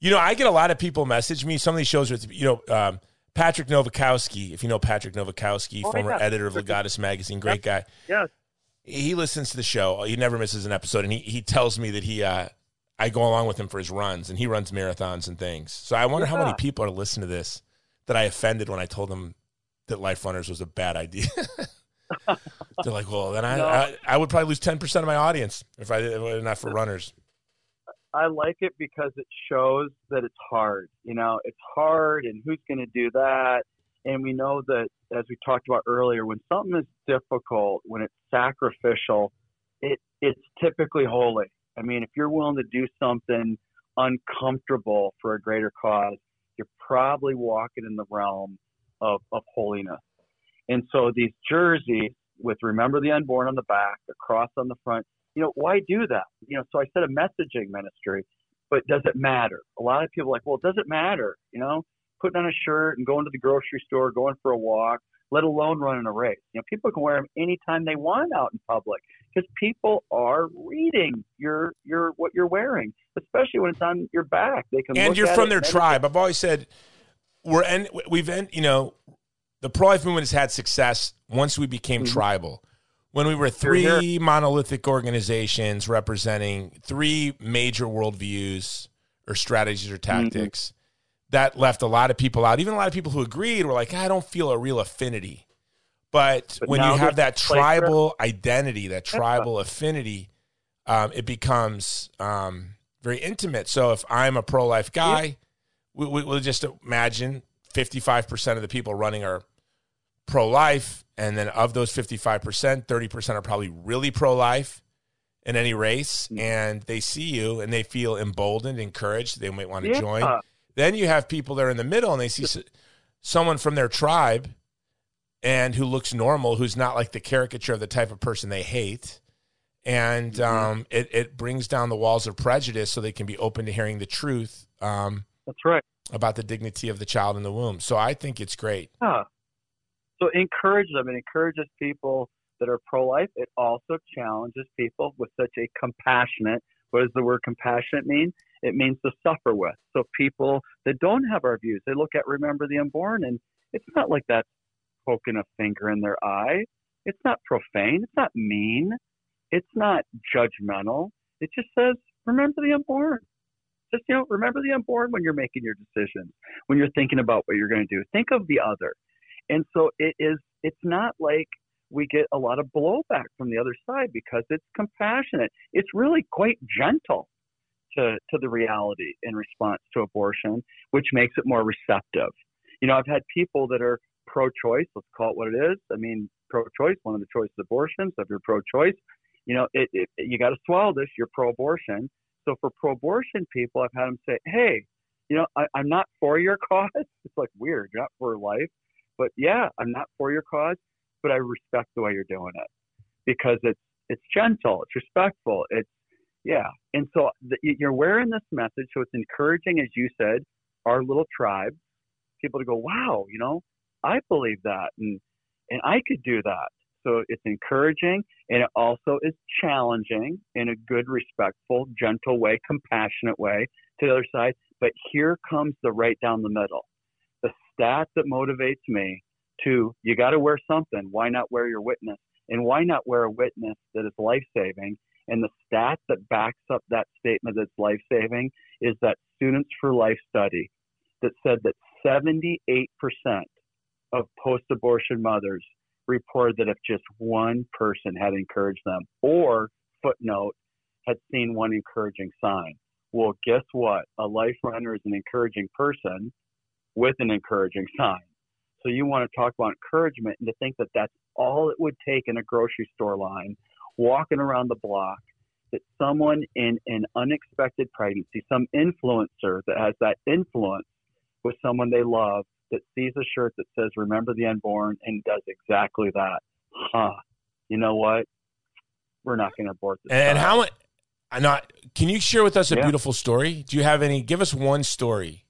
B: you know, I get a lot of people message me. Some of these shows with you know. Um, Patrick Novecosky, if you know Patrick Novecosky,
C: Oh,
B: former
C: yeah.
B: editor of Legatus magazine, great guy.
C: Yes.
B: he listens to the show. He never misses an episode, and he he tells me that he uh, I go along with him for his runs, and he runs marathons and things. So I wonder how many people are listening to this that I offended when I told them that Life Runners was a bad idea. They're like, well, then I,
C: No.
B: I I would probably lose ten percent of my audience if I if it were not for runners.
C: I like it because it shows that it's hard. You know, it's hard, and who's going to do that? And we know that, as we talked about earlier, when something is difficult, when it's sacrificial, it it's typically holy. I mean, if you're willing to do something uncomfortable for a greater cause, you're probably walking in the realm of, of holiness. And so these jerseys with "Remember the Unborn" on the back, the cross on the front, you know, why do that? You know, so I said a messaging ministry, but does it matter? A lot of people are like, well, does it matter? You know, putting on a shirt and going to the grocery store, going for a walk, let alone running a race. You know, people can wear them anytime they want out in public because people are reading your your what you're wearing, especially when it's on your back. They can
B: and you're from their tribe. I've always said we're en- we've en- you know the pro life movement has had success once we became
C: Mhm.
B: tribal. When we were
C: Here, here.
B: three monolithic organizations representing three major worldviews or strategies or
C: Mm-hmm.
B: tactics, that left a lot of people out. Even a lot of people who agreed were like, I don't feel a real affinity. But,
C: But
B: when you have that
C: there's a place for it.
B: tribal identity, that tribal affinity, um, it becomes um, very intimate. So if I'm a pro life guy, we, we, we'll just imagine 55% of the people running are pro life. And then of those 55%, 30% are probably really pro life in any race.
C: Mm.
B: And they see you and they feel emboldened, encouraged. They might want to
C: Yeah.
B: join. Then you have people that are in the middle and they see someone from their tribe and who looks normal, who's not like the caricature of the type of person they hate. And
C: Mm-hmm.
B: um, it, it brings down the walls of prejudice so they can be open to hearing the truth um,
C: That's right.
B: about the dignity of the child in the womb. So I think it's great.
C: Yeah. So encourage them. It encourages people that are pro life. It also challenges people with such a compassionate. What does the word compassionate mean? It means to suffer with. So people that don't have our views, they look at Remember the Unborn, and it's not like that's poking a finger in their eye. It's not profane. It's not mean. It's not judgmental. It just says, Remember the Unborn. Just, you know, remember the unborn when you're making your decisions, when you're thinking about what you're going to do. Think of the other. And so it is, it's not like we get a lot of blowback from the other side because it's compassionate. It's really quite gentle to, to the reality in response to abortion, which makes it more receptive. You know, I've had people that are pro choice, let's call it what it is. I mean, pro choice, one of the choices abortion. So if you're pro choice, you know, it, it, you got to swallow this, you're pro abortion. So for pro abortion people, I've had them say, hey, you know, I, I'm not for your cause. It's like weird. You're not for life. But yeah, I'm not for your cause, but I respect the way you're doing it because it's it's gentle, it's respectful, it's yeah. And so the, you're wearing this message, so it's encouraging, as you said, our little tribe, people to go, wow, you know, I believe that, and and I could do that. So it's encouraging, and it also is challenging in a good, respectful, gentle way, compassionate way to the other side. But here comes the right down the middle. The stat that motivates me to you got to wear something. Why not wear your witness? And why not wear a witness that is life saving? And the stat that backs up that statement that's life saving is that Students for Life study that said that 78% of post abortion mothers reported that if just one person had encouraged them or footnote had seen one encouraging sign. Well, guess what? A life runner is an encouraging person with an encouraging sign. So you want to talk about encouragement and to think that that's all it would take in a grocery store line, walking around the block, that someone in an unexpected pregnancy, some influencer that has that influence with someone they love, that sees a shirt that says "Remember the Unborn" and does exactly that. Huh? You know what? We're not going to abort this.
B: And how much? I'm not. Can you share with us a
C: Yeah.
B: beautiful story? Do you have any? Give us one story,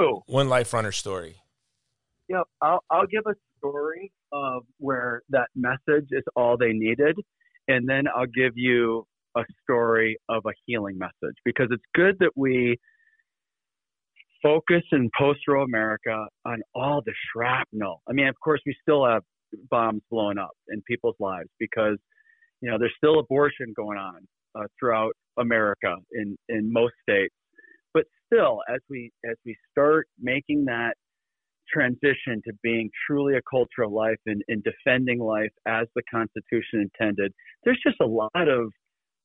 C: Oh,
B: one life runner story.
C: Yep, I'll, I'll give a story of where that message is all they needed, and then I'll give you a story of a healing message because it's good that we focus in post-war America on all the shrapnel. I mean, of course, we still have bombs blowing up in people's lives because you know there's still abortion going on uh, throughout America in in most states. But still, as we as we start making that transition to being truly a culture of life and, and defending life as the Constitution intended, there's just a lot of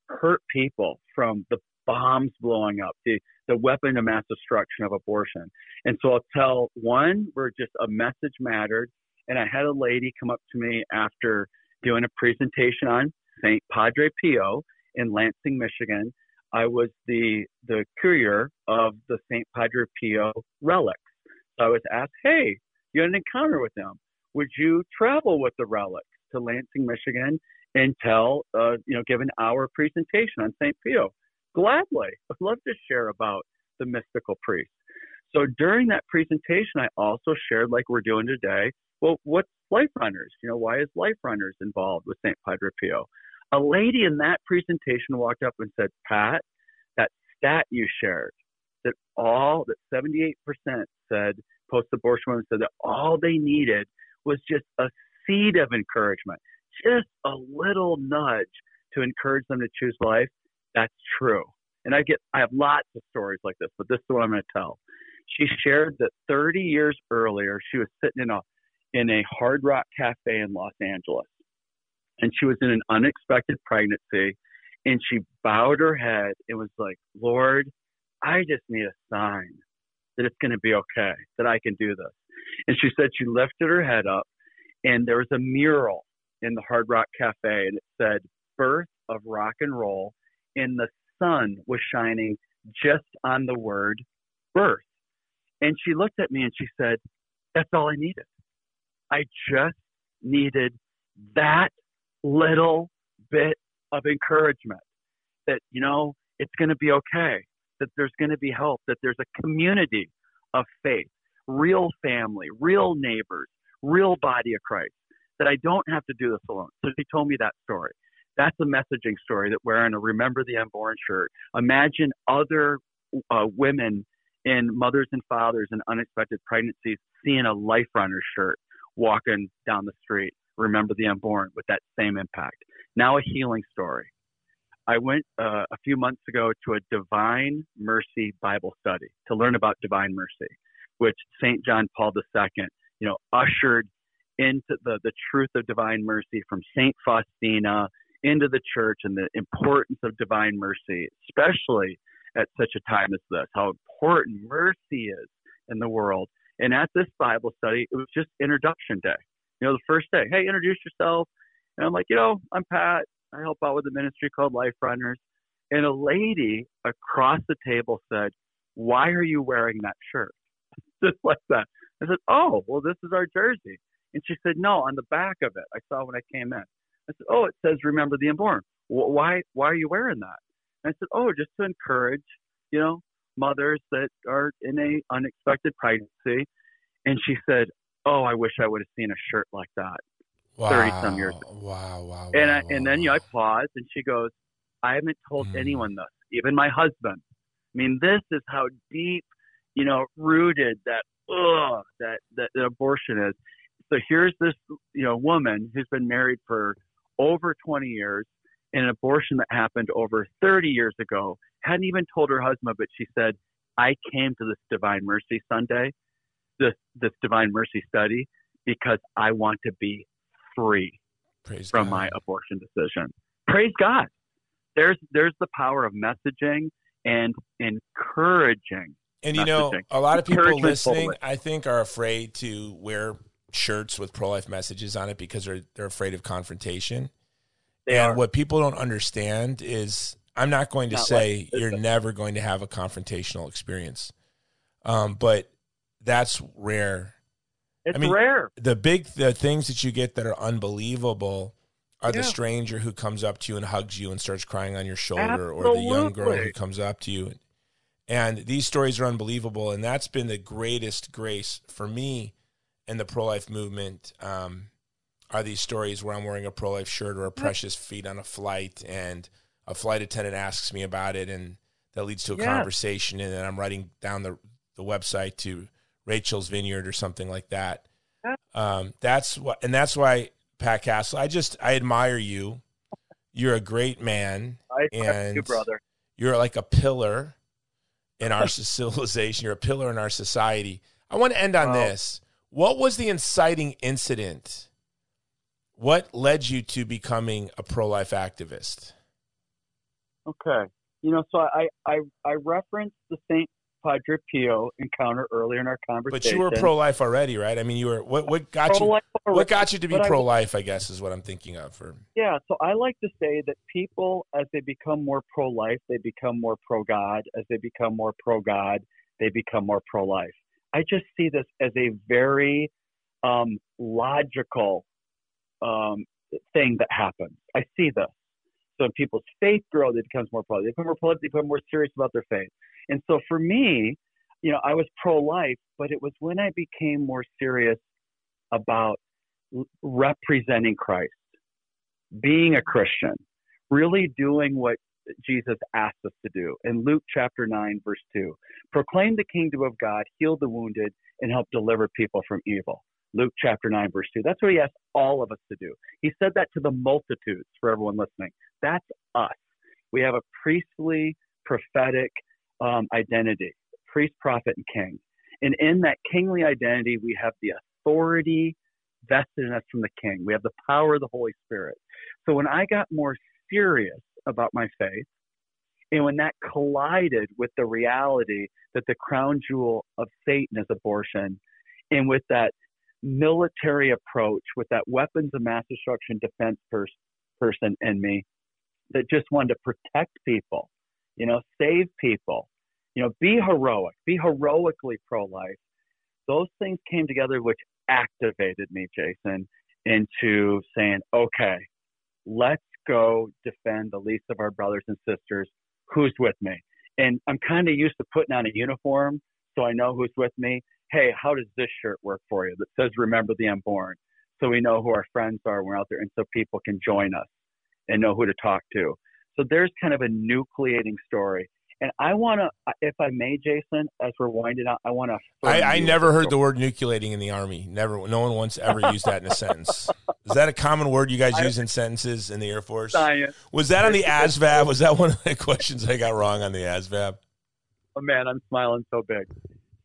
C: hurt people from the bombs blowing up, the, the weapon of mass destruction of abortion. And so I'll tell one where just a message mattered. And I had a lady come up to me after doing a presentation on St. Padre Pio in Lansing, Michigan. I was the the courier of the St. Padre Pio relics. So I was asked, "Hey, you had an encounter with them. Would you travel with the relics to Lansing, Michigan, and tell, uh, you know, give an hour presentation on St. Pio?" Gladly, I'd love to share about the mystical priest. So during that presentation, I also shared, like we're doing today, well, what's Life Runners? You know, why is Life Runners involved with St. Padre Pio? A lady in that presentation walked up and said, Pat, that stat you shared, that all, that 78% said, post abortion women said that all they needed was just a seed of encouragement, just a little nudge to encourage them to choose life. That's true. And I get, I have lots of stories like this, but this is what I'm going to tell. She shared that 30 years earlier, she was sitting in a in a Hard Rock Cafe in Los Angeles, and she was in an unexpected pregnancy, and she bowed her head and was like, "Lord, I just need a sign that it's going to be okay, that I can do this." And she said she lifted her head up, and there was a mural in the Hard Rock Cafe, and it said "Birth of Rock and Roll," and the sun was shining just on the word birth. And she looked at me and she said, That's all I needed. I just needed that little bit of encouragement that, you know, it's going to be okay, that there's going to be help, that there's a community of faith, real family, real neighbors, real body of Christ, that I don't have to do this alone. So she told me that story. That's a messaging story that wearing a Remember the Unborn shirt. Imagine other uh, women in mothers and fathers in unexpected pregnancies seeing a Life Runner shirt walking down the street. Remember the Unborn with that same impact. Now a healing story. I went uh, a few months ago to a Divine Mercy Bible study to learn about Divine Mercy, which St. John Paul II, you know, ushered into the, the truth of divine mercy from St. Faustina into the church and the importance of divine mercy, especially at such a time as this, how important mercy is in the world. And at this Bible study, it was just introduction day. You know, the first day, hey, introduce yourself. And I'm like, you know, I'm Pat. I help out with a ministry called Life Runners. And a lady across the table said, Why are you wearing that shirt? Just like that. I said, Oh, well, this is our jersey. And she said, No, on the back of it. I saw when I came in. I said, Oh, it says Remember the Unborn. Why, why are you wearing that? And I said, Oh, just to encourage, you know, mothers that are in a unexpected pregnancy. And she said, Oh, I wish I would have seen a shirt like that.
B: Wow.
C: 30 some years ago.
B: Wow, wow,
C: And
B: wow,
C: I, and then you know. I paused, and she goes, "I haven't told
B: Mm.
C: anyone this, even my husband. I mean, this is how deep, you know, rooted that ugh that that, that abortion is. So here's this, you know, woman who's been married for over 20 years, and an abortion that happened over 30 years ago. Hadn't even told her husband, but she said, "I came to this Divine Mercy Sunday, this this Divine Mercy study, because I want to be free
B: Praise
C: from
B: God.
C: my abortion decision. Praise God. There's there's the power of messaging and encouraging.
B: And you know, a lot of people listening,
C: forward.
B: I think, are afraid to wear shirts with pro life messages on it because they're they're afraid of confrontation.
C: They
B: and
C: are.
B: what people don't understand is I'm not going to
C: Not
B: say
C: like-
B: you're never going to have a confrontational experience. Um, but that's rare.
C: It's
B: I mean,
C: rare.
B: The big the things that you get that are unbelievable are the stranger who comes up to you and hugs you and starts crying on your shoulder or the young girl who comes up to you. And these stories are unbelievable and that's been the greatest grace for me in the pro-life movement. Um, are these stories where I'm wearing a pro-life shirt or a precious feet on a flight and a flight attendant asks me about it and that leads to a
C: Yes.
B: conversation and then I'm writing down the the website to Rachel's Vineyard or something like that.
C: Yeah.
B: Um, that's what, and that's why Pat Castle. I just I admire you. You're a great man.
C: I accept you,
B: and-
C: brother.
B: You're like a pillar in our civilization. You're a pillar in our society. I want to end on
C: Wow.
B: this. What was the inciting incident? What led you to becoming a pro-life activist?
C: Okay. You know, so I I, I referenced the Saint Padre Pio encounter earlier in our conversation.
B: But you were pro-life already, right? I mean, you were. What what got you?
C: Pro-life
B: What got you to be pro-life? I guess is what I'm thinking of. For
C: Yeah, so I like to say that people, as they become more pro life, they become more pro God. As they become more pro God, they become more pro life. I just see this as a very um, logical um, thing that happens. I see this. So when people's faith grow, they become more pro. They become more pro. They become more serious about their faith. And so for me, you know, I was pro life, but it was when I became more serious about representing Christ being a Christian, really doing what Jesus asked us to do. In Luke chapter 9, verse 2, proclaim the kingdom of God, heal the wounded, and help deliver people from evil. Luke chapter 9, verse 2. That's what he asked all of us to do. He said that to the multitudes for everyone listening. That's us. We have a priestly, prophetic um, identity priest, prophet, and king. And in that kingly identity, we have the authority vested in us from the king. We have the power of the Holy Spirit. So when I got more serious about my faith, and when that collided with the reality that the crown jewel of Satan is abortion, and with that military approach, with that weapons of mass destruction defense pers- person in me that just wanted to protect people, you know, save people, you know, be heroic, be heroically pro life. Those things came together, which activated me, Jason, into saying, okay, let's go defend the least of our brothers and sisters. Who's with me? And I'm kind of used to putting on a uniform so I know who's with me. Hey, how does this shirt work for you that says remember the unborn? So we know who our friends are when we're out there and so people can join us and know who to talk to. So there's kind of a nucleating story. And I want to, if I may, Jason, as we're winding up, I want to.
B: I, I never heard the word nucleating in the army. Never. No one once ever used that in a sentence. Is that a common word you guys
C: I-
B: use in sentences in the Air Force?
C: science.
B: Was that on the ASVAB? Was that one of the questions I got wrong on the ASVAB?
C: Oh man, I'm smiling so big.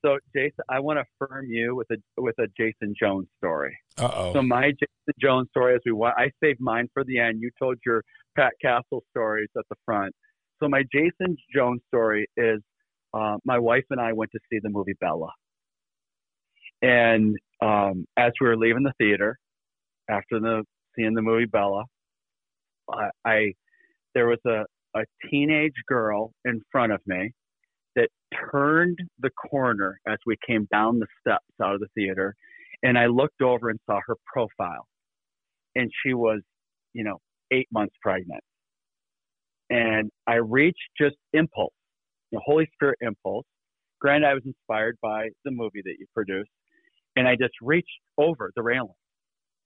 C: So Jason, I want to affirm you with a with a Jason Jones story.
B: Uh oh.
C: So my Jason Jones story, as we I saved mine for the end. You told your Pat Castle stories at the front. So my Jason Jones story is uh, my wife and I went to see the movie Bella, and um, as we were leaving the theater after the seeing the movie Bella, I, I there was a a teenage girl in front of me that turned the corner as we came down the steps out of the theater. And I looked over and saw her profile. And she was, you know, 8 months pregnant. And I reached just impulse, the Holy Spirit impulse. Granted, I was inspired by the movie that you produced, and I just reached over the railing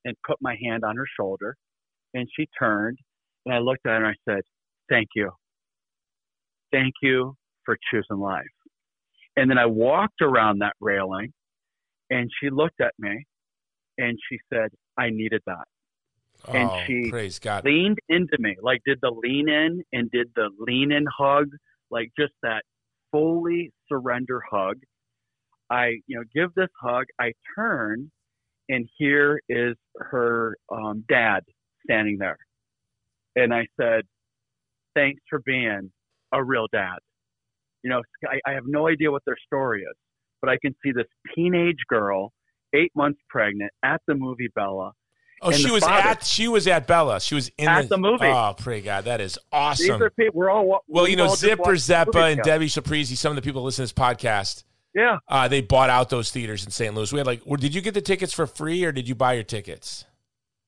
C: and put my hand on her shoulder, and she turned, and I looked at her and I said, "Thank you, thank you for choosing life." And then I walked around that railing, and she looked at me, and she said, "I needed that." And
B: oh,
C: she
B: praise God.
C: leaned into me, like did the lean in and did the lean in hug, like just that fully surrender hug. I, you know, give this hug. I turn and here is her um, dad standing there. And I said, thanks for being a real dad. You know, I, I have no idea what their story is, but I can see this teenage girl, eight months pregnant, at the movie Bella.
B: Oh, she was
C: father-
B: at she was at Bella. She was in
C: At the movie.
B: Oh, pray God, that is
C: These
B: awesome.
C: are people, we're all,
B: Well, you know, Zipper Zeppa and. Debbie Saprizi, some of the people listen to this podcast,
C: Yeah.
B: uh, they bought out those theaters in St. Louis. We had like, did you get the tickets for free or did you buy your tickets?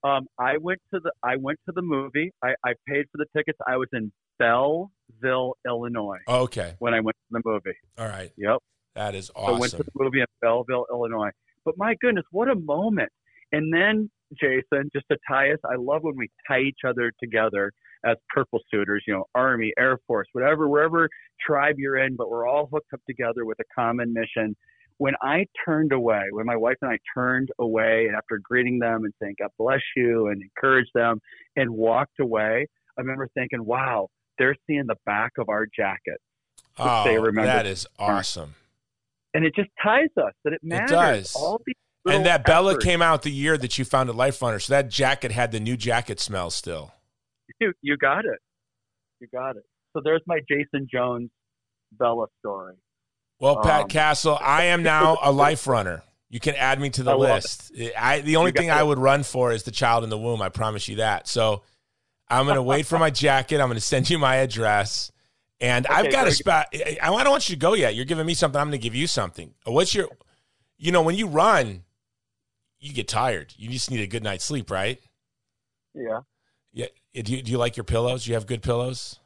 C: Um, I went to the I went to the movie. I, I paid for the tickets. I was in Belleville, Illinois,
B: Okay,
C: when I went to the movie.
B: all right,
C: Yep.
B: that is awesome.
C: I went to the movie in Belleville, Illinois. But my goodness, what a moment! And then Jason, just to tie us, I love when we tie each other together as purple suitors. You know, Army, Air Force, whatever, wherever tribe you're in, but we're all hooked up together with a common mission. When I turned away, when my wife and I turned away, and after greeting them and saying God bless you and encouraged them, and walked away, I remember thinking, "Wow, they're seeing the back of our jacket."
B: Oh, that is awesome.
C: and it just ties us that it matters.
B: does.
C: All these
B: And that Bella came out the year that you found a Life Runner, so that jacket had the new jacket smell still.
C: You, you got it. You got it. So there's my Jason Jones Bella story.
B: Well, Pat
C: Um,
B: Castle, I am now a Life Runner. You can add me to the
C: I
B: list. I the only thing I would run for is the child in the womb. I promise you that. So I'm going to wait for my jacket. I'm going to send you my address. And I've got a spot. I I don't want you to go yet. You're giving me something. I'm going to give you something. What's your, you know, when you run, you get tired. You just need a good night's sleep, right?
C: Yeah.
B: Yeah. Do you, do you like your pillows? Do you have good pillows?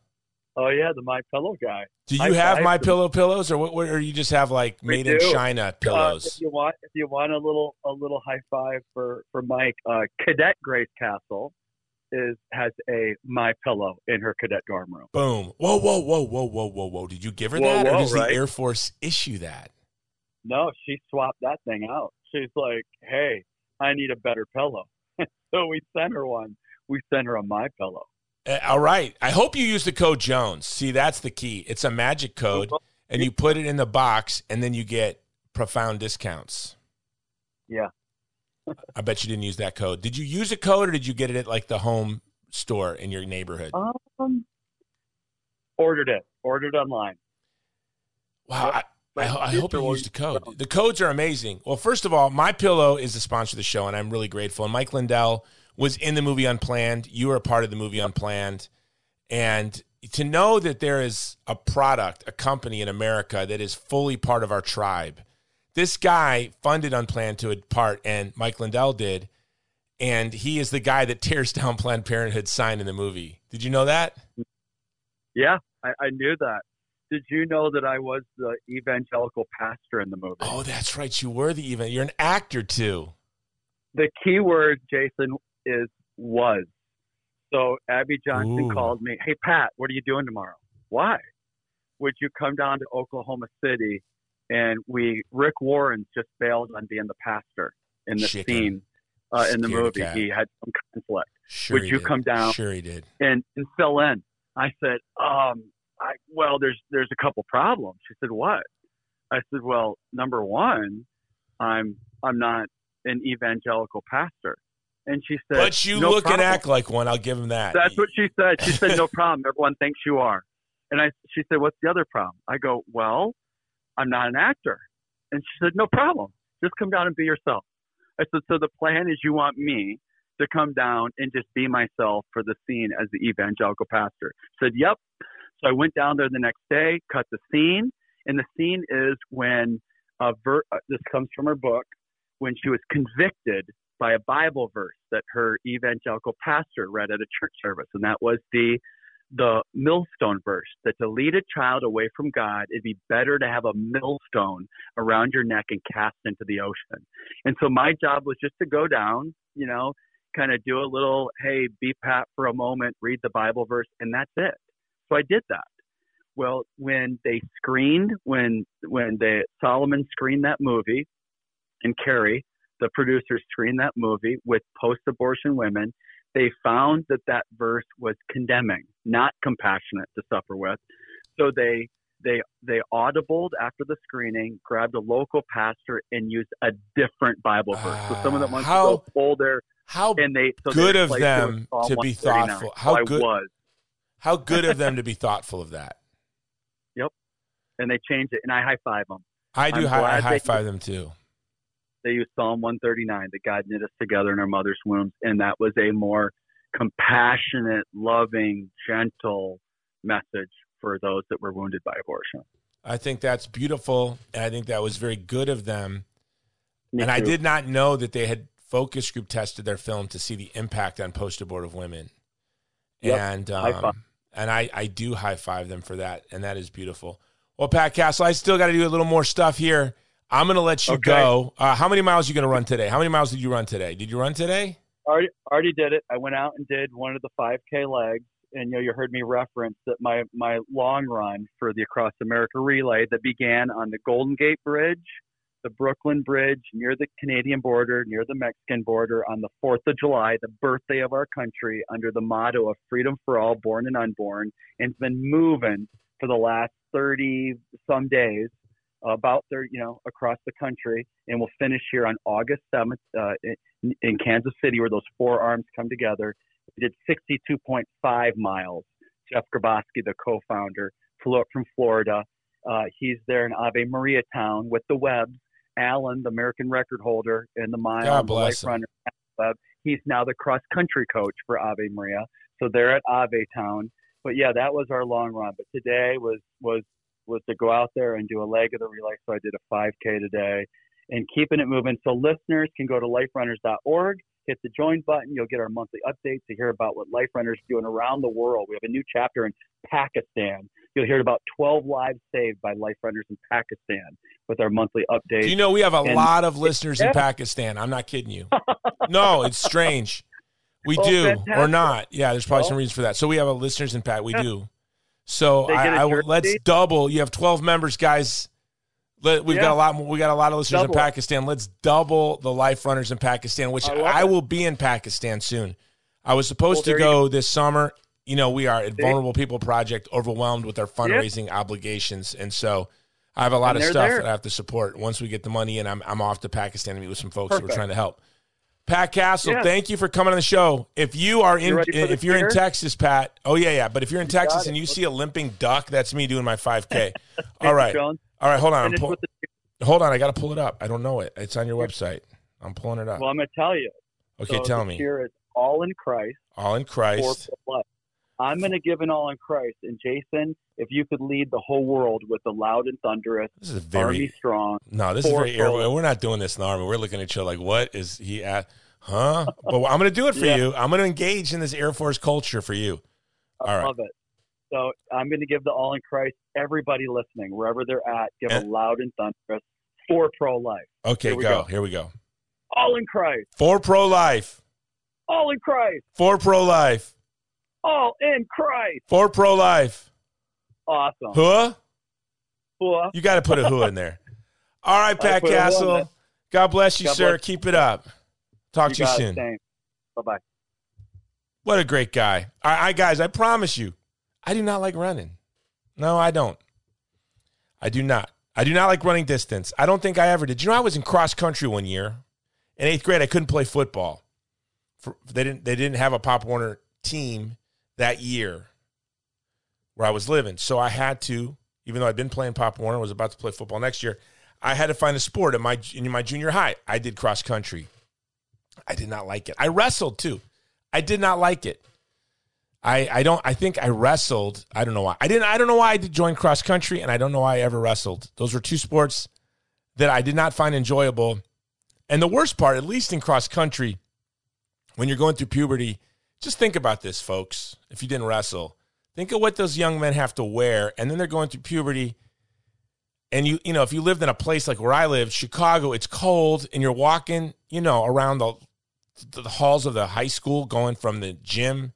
C: Oh yeah, the My Pillow guy.
B: Do you
C: I-
B: have
C: I-
B: my pillow pillows, or what? Or you just have like made in. China
C: Uh,
B: pillows?
C: if you want, if you want a little a little high five for for Mike, uh, Cadet Grace Castle is has a My Pillow in her cadet dorm room.
B: Boom. Whoa, whoa, whoa, whoa, whoa, whoa, whoa. Did you give her
C: Whoa,
B: that, or does
C: right?
B: the Air Force issue that?
C: No, she swapped that thing out. She's like, "Hey, I need a better pillow." so we sent her one. We sent her a My Pillow.
B: Uh, all right. I hope you use the code Jones. See, that's the key. It's a magic code, and you put it in the box, and then you get profound discounts.
C: Yeah.
B: I bet you didn't use that code. Did you use a code, or did you get it at like the home store in your neighborhood?
C: Um, ordered it. Ordered online.
B: Wow. I, I, I hope
C: sister
B: you
C: will
B: used the code. The codes are amazing. Well, first of all, My Pillow is the sponsor of the show, and I'm really grateful. And Mike Lindell was in the movie Unplanned. You were a part of the movie Unplanned, and to know that there is a product, a company in America that is fully part of our tribe. This guy funded Unplanned to a part, and Mike Lindell did, and he is the guy that tears down Planned Parenthood sign in the movie. Did you know that?
C: Yeah, I, I knew that. Did you know that I was the evangelical pastor in the movie?
B: Oh, that's right. You were the event. You're an actor too.
C: The key word, Jason, is was. So Abby Johnson
B: Ooh.
C: called me, Hey, Pat, what are you doing tomorrow? Why? Would you come down to Oklahoma City? And we, Rick Warren just bailed on being the pastor in the
B: Chicken.
C: scene uh, in the movie. He had some conflict.
B: Sure
C: Would you
B: did.
C: come down?
B: Sure he did.
C: and, and fill in. I said, um, I, well, there's there's a couple problems. She said, what? I said, well, number one, I'm I'm not an evangelical pastor. And she said,
B: But you
C: "No
B: look and act like one. I'll give him that.
C: That's what she said. She said, no problem. Everyone thinks you are. And I, she said, what's the other problem? I go, well, I'm not an actor. And she said, no problem. Just come down and be yourself. I said, so the plan is you want me to come down and just be myself for the scene as the evangelical pastor. She Said, yep. So I went down there the next day, cut the scene, and the scene is when ver- uh, this comes from her book when she was convicted by a Bible verse that her evangelical pastor read at a church service, and that was the the millstone verse that to lead a child away from God, it'd be better to have a millstone around your neck and cast into the ocean. And so my job was just to go down, you know, kind of do a little, hey, be Pat for a moment, read the Bible verse, and that's it. So I did that. Well, when they screened, when when they Solomon screened that movie, and Cary, the producers screened that movie with post-abortion women, they found that that verse was condemning, not compassionate to suffer with. So they they they audibled after the screening, grabbed a local pastor, and used a different Bible verse. so someone that
B: Ah,
C: wants
B: how-
C: to go their
B: How
C: and they so
B: good
C: they
B: of
C: replaced it with
B: them to be
C: 139.
B: thoughtful.
C: So
B: How
C: I
B: good-
C: was,
B: how good of them to be thoughtful of that. Yep.
C: And they changed it, and I high five them.
B: I do high, I high five them too.
C: They used Psalm 139 that God knit us together in our mother's wombs, and that was a more compassionate, loving, gentle message for those that were wounded by abortion.
B: I think that's beautiful, and I think that was very good of them.
C: Me
B: and I did not know that they had focus group tested their film to see the impact on post abortive women.
C: Yep.
B: And
C: High
B: um,
C: five.
B: And I, I do high five them for that, and that is beautiful. Well, Pat Castle, I still got to do a little more stuff here. I'm going to let you
C: Okay.
B: go. Uh, how many miles are you going to run today? How many miles did you run today? Did you run today?
C: already already did it. I went out and did one of the 5K legs, and you know you heard me reference that my my long run for the Across America Relay that began on the Golden Gate Bridge, the Brooklyn Bridge near the Canadian border, near the Mexican border on the 4th of July, the birthday of our country, under the motto of freedom for all, born and unborn, and it's been moving for the last 30 some days. About 30, you know, across the country, and we'll finish here on August 7th uh, in- in Kansas City where those four arms come together. We did 62.5 miles. Jeff Grabowski, the co-founder, flew up from Florida. Uh, he's there in Ave Maria town with the Webbs. Alan, the American record holder in the mile,
B: God
C: the
B: bless
C: life
B: him.
C: runner, He's now the cross country coach for Ave Maria. So they're at Ave town. But yeah, that was our long run. But today was was was to go out there and do a leg of the relay. So I did a 5K today and keeping it moving. So listeners can go to liferunners.org, hit the join button. You'll get our monthly updates to hear about what Life Runners doing around the world. We have a new chapter in Pakistan. You'll hear about 12 lives saved by Life Runners in Pakistan with our monthly updates.
B: Do you know we have a
C: And-
B: lot of listeners in Pakistan? I'm not kidding you. no, it's strange. We
C: Oh,
B: do or not. Yeah, there's probably some
C: Well-
B: reasons for that. So we have a listeners in Pat. We
C: Yeah.
B: do. So I, I let's double. You have 12 members, guys. Let, we've got a lot. More, we got a lot of listeners
C: Double
B: in. Pakistan. Let's double the life runners in Pakistan, which
C: I
B: I, will be in Pakistan soon. I was supposed
C: Well,
B: to
C: you
B: go this summer. You know, we are at
C: See?
B: Vulnerable People Project, overwhelmed with our fundraising obligations, and so I have a lot
C: And
B: of stuff
C: there.
B: that I have to support. Once we get the money, and I'm I'm off to Pakistan to meet with some folks that we're trying to help. Pat Castle,
C: Yeah.
B: thank you for coming on the show. If you are in,
C: You ready for the
B: if you're in? Texas, Pat, oh yeah, yeah. But if you're in Texas and you see a limping duck, that's me doing my 5K. All right,
C: Jones,
B: all right. Hold on, I'm pull,
C: the-
B: hold on. I got to pull it up. I don't know it. It's on your website. I'm pulling it up.
C: well, I'm going to tell you.
B: Okay,
C: So
B: tell me.
C: cheer is all in Christ.
B: All in Christ.
C: I'm going to give an all in Christ. And Jason, if you could lead the whole world with the loud and thunderous,
B: This is
C: Army
B: very
C: strong.
B: no. This is very air. We're not doing this in the army. We're looking at you like, what is he at? Huh? But I'm going to do it for
C: Yeah.
B: you. I'm going to engage in this Air Force culture for you.
C: I
B: All right.
C: love it. So I'm going to give the all in Christ. Everybody listening, wherever they're at, give a
B: eh.
C: loud and thunderous for pro life.
B: Okay,
C: Here
B: go.
C: go.
B: Here we go.
C: All in Christ.
B: For pro life.
C: All in Christ.
B: For pro life.
C: All in Christ.
B: For pro life.
C: Awesome.
B: Huh?
C: Cool.
B: You got to put a who in there. All right, Pat
C: put a who in
B: Castle. God bless you,
C: God
B: sir.
C: bless
B: Keep it up. Talk to you soon.
C: Bye bye.
B: What a great guy. I, I guys, I promise you, I do not like running. No, I don't. I do not. I do not like running distance. I don't think I ever did. You know, I was in cross country one year. In eighth grade, I couldn't play football. For, they didn't. They didn't have a Pop Warner team that year where I was living, so I had to. Even though I'd been playing Pop Warner, was about to play football next year. I had to find a sport in my in my junior high. I did cross country. I did not like it. I wrestled too. I did not like it. I I don't I think I wrestled. I don't know why. I didn't I don't know why I did join cross country and I don't know why I ever wrestled. Those were two sports that I did not find enjoyable. And the worst part, at least in cross country, when you're going through puberty, just think about this, folks. If you didn't wrestle, think of what those young men have to wear and then they're going through puberty and you you know if you lived in a place like where I lived, Chicago, it's cold and you're walking, you know, around the the halls of the high school going from the gym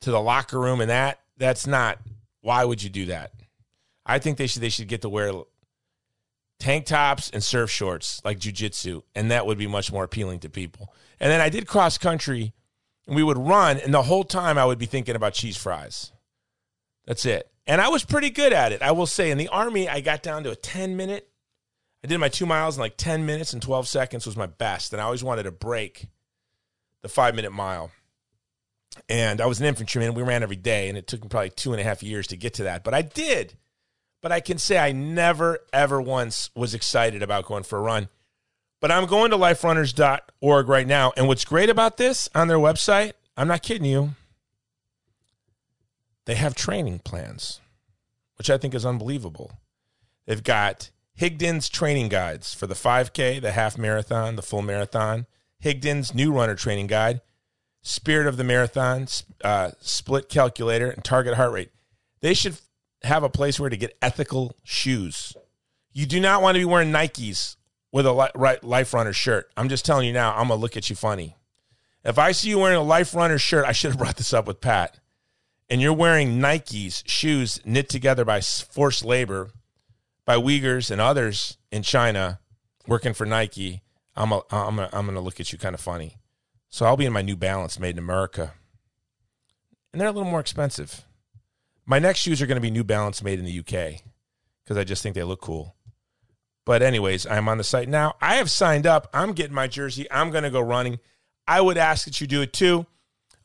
B: to the locker room and that that's not why would you do that i think they should they should get to wear tank tops and surf shorts like jujitsu and that would be much more appealing to people and then i did cross country and we would run and the whole time i would be thinking about cheese fries that's it And I was pretty good at it, I will say. In the Army, I got down to a 10 minute. I did my two miles in like 10 minutes and 12 seconds was my best. And I always wanted to break the five minute mile. And I was an infantryman. We ran every day, and it took me probably two and a half years to get to that. But I did. But I can say I never, ever once was excited about going for a run. But I'm going to liferunners.org right now. And what's great about this on their website, I'm not kidding you, they have training plans, which I think is unbelievable. They've got Higdon's training guides for the 5K, the half marathon, the full marathon, Higdon's new runner training guide, Spirit of the Marathon, uh, split calculator, and target heart rate. They should have a place where to get ethical shoes. You do not want to be wearing Nikes with a Life Runner shirt. I'm just telling you now, I'm going to look at you funny. If I see you wearing a Life Runner shirt, I should have brought this up with Pat, and you're wearing Nikes shoes knit together by forced labor by Uyghurs and others in China working for Nike, I'm a, I'm a, I'm going to look at you kind of funny. So I'll be in my New Balance made in America. And they're a little more expensive. My next shoes are going to be New Balance made in the UK because I just think they look cool. But, anyways, I'm on the site now. I have signed up. I'm getting my jersey. I'm going to go running. I would ask that you do it too.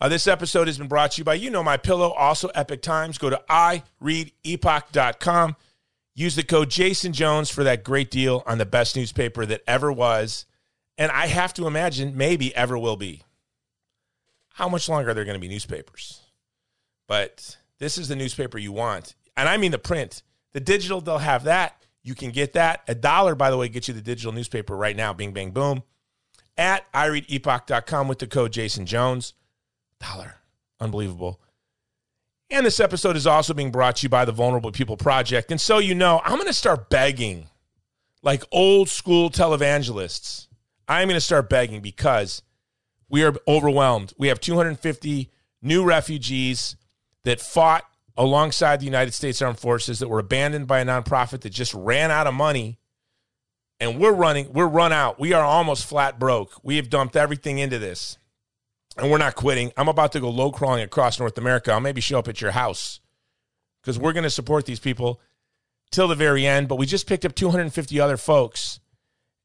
B: Uh, this episode has been brought to you by You Know My Pillow, also Epoch Times. Go to ireadepoch.com. Use the code Jason Jones for that great deal on the best newspaper that ever was. And I have to imagine maybe ever will be. How much longer are there going to be newspapers? But this is the newspaper you want. And I mean the print. The digital, they'll have that. You can get that. A dollar, by the way, gets you the digital newspaper right now. Bing, bang, boom. At ireadepoch.com with the code Jason Jones. Dollar. Unbelievable. And this episode is also being brought to you by the Vulnerable People Project. And so you know, I'm going to start begging like old school televangelists. I'm going to start begging because we are overwhelmed. We have 250 new refugees that fought alongside the United States Armed Forces that were abandoned by a nonprofit that just ran out of money. And we're running, we're run out. We are almost flat broke. We have dumped everything into this. And we're not quitting. I'm about to go low crawling across North America. I'll maybe show up at your house because we're going to support these people till the very end. But we just picked up 250 other folks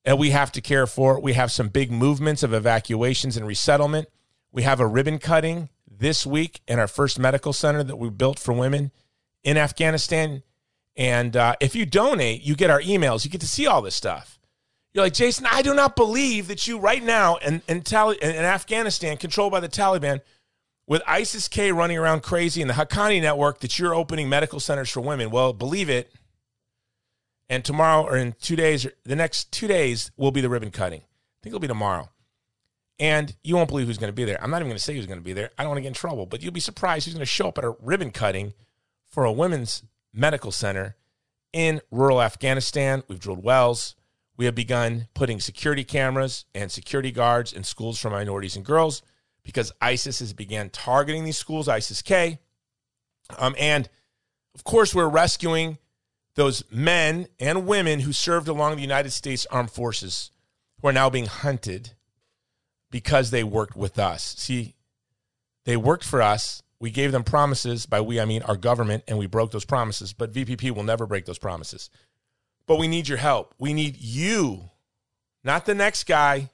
B: that we have to care for. We have some big movements of evacuations and resettlement. We have a ribbon cutting this week in our first medical center that we built for women in Afghanistan. And uh, if you donate, you get our emails. You get to see all this stuff. You're like, Jason, I do not believe that you right now in, in, Tali- in Afghanistan, controlled by the Taliban, with ISIS K running around crazy in the Haqqani network, that you're opening medical centers for women. Well, believe it. And tomorrow or in two days, or the next two days will be the ribbon cutting. I think it'll be tomorrow. And you won't believe who's going to be there. I'm not even going to say who's going to be there. I don't want to get in trouble, but you'll be surprised who's going to show up at a ribbon cutting for a women's medical center in rural Afghanistan. We've drilled wells. We have begun putting security cameras and security guards in schools for minorities and girls because ISIS has began targeting these schools, ISIS K. Um, and of course, we're rescuing those men and women who served along the United States Armed Forces who are now being hunted because they worked with us. See, they worked for us. We gave them promises. By we, I mean our government, and we broke those promises. But VPP will never break those promises. But we need your help. We need you, not the next guy,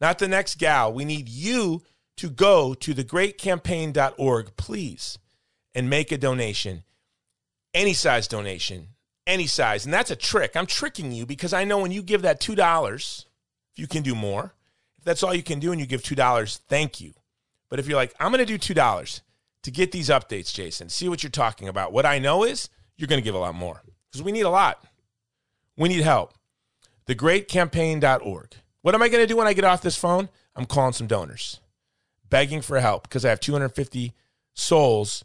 B: not the next gal. We need you to go to thegreatcampaign.org, please, and make a donation. Any size donation, any size. And that's a trick. I'm tricking you because I know when you give that $2, if you can do more if that's all you can do and you give $2, thank you. But if you're like, I'm going to do $2 to get these updates, Jason, see what you're talking about. What I know is you're going to give a lot more because we need a lot. We need help. Thegreatcampaign.org. What am I going to do when I get off this phone? I'm calling some donors, begging for help because I have 250 souls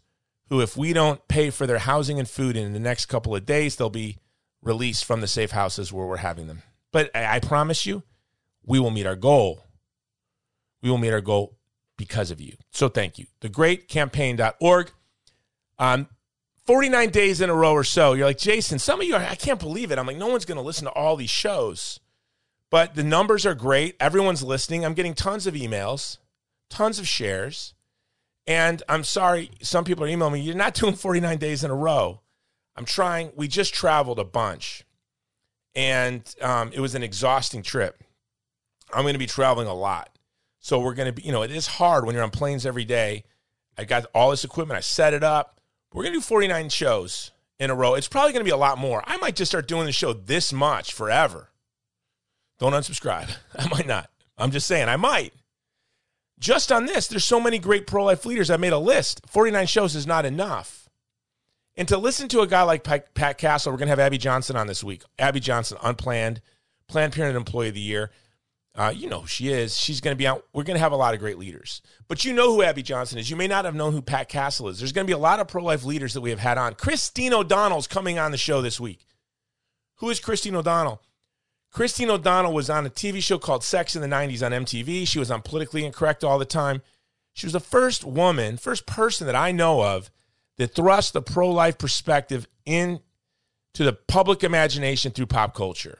B: who, if we don't pay for their housing and food in the next couple of days, they'll be released from the safe houses where we're having them. But I promise you, we will meet our goal we will meet our goal because of you. So thank you. Thegreatcampaign.org. Um, 49 days in a row or so, you're like, Jason, some of you are, I can't believe it. I'm like, no one's going to listen to all these shows. But the numbers are great. Everyone's listening. I'm getting tons of emails, tons of shares. And I'm sorry, some people are emailing me, you're not doing 49 days in a row. I'm trying. We just traveled a bunch, and um, it was an exhausting trip. I'm going to be traveling a lot. So we're going to be, you know, it is hard when you're on planes every day. I got all this equipment, I set it up. We're going to do 49 shows in a row. It's probably going to be a lot more. I might just start doing the show this much forever. Don't unsubscribe. I might not. I'm just saying, I might. Just on this, there's so many great pro life leaders. I made a list. 49 shows is not enough. And to listen to a guy like Pat Castle, we're going to have Abby Johnson on this week. Abby Johnson, unplanned, Planned Parenthood Employee of the Year. Uh, you know who she is. She's going to be out. We're going to have a lot of great leaders. But you know who Abby Johnson is. You may not have known who Pat Castle is. There's going to be a lot of pro life leaders that we have had on. Christine O'Donnell's coming on the show this week. Who is Christine O'Donnell? Christine O'Donnell was on a TV show called Sex in the 90s on MTV. She was on Politically Incorrect all the time. She was the first woman, first person that I know of that thrust the pro life perspective into the public imagination through pop culture.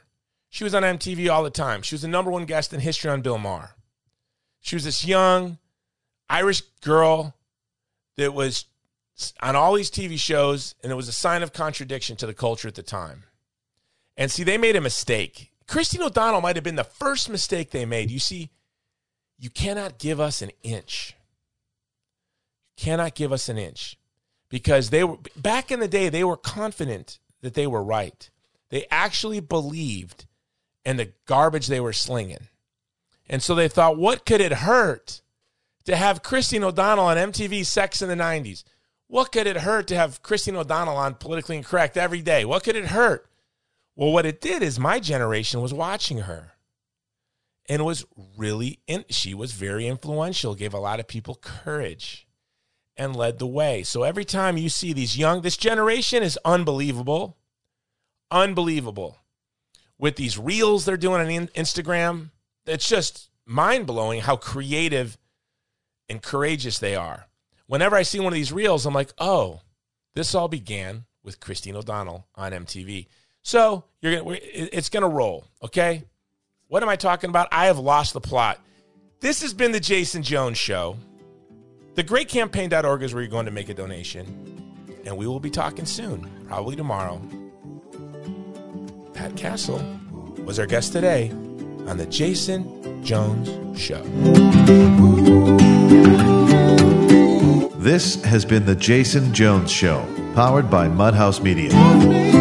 B: She was on MTV all the time. She was the number one guest in history on Bill Maher. She was this young Irish girl that was on all these TV shows, and it was a sign of contradiction to the culture at the time. And see, they made a mistake. Christine O'Donnell might have been the first mistake they made. You see, you cannot give us an inch. You cannot give us an inch because they were back in the day they were confident that they were right. They actually believed in the garbage they were slinging. And so they thought, what could it hurt to have Christine O'Donnell on MTV Sex in the 90s? What could it hurt to have Christine O'Donnell on Politically Incorrect every day? What could it hurt? Well, what it did is my generation was watching her and was really, in, she was very influential, gave a lot of people courage and led the way. So every time you see these young, this generation is unbelievable. Unbelievable. With these reels they're doing on Instagram, it's just mind blowing how creative and courageous they are. Whenever I see one of these reels, I'm like, oh, this all began with Christine O'Donnell on MTV. So you're gonna, it's gonna roll, okay? What am I talking about? I have lost the plot. This has been the Jason Jones Show. TheGreatCampaign.org is where you're going to make a donation. And we will be talking soon, probably tomorrow. Pat Castle was our guest today on The Jason Jones Show.
A: This has been The Jason Jones Show, powered by Mudhouse Media.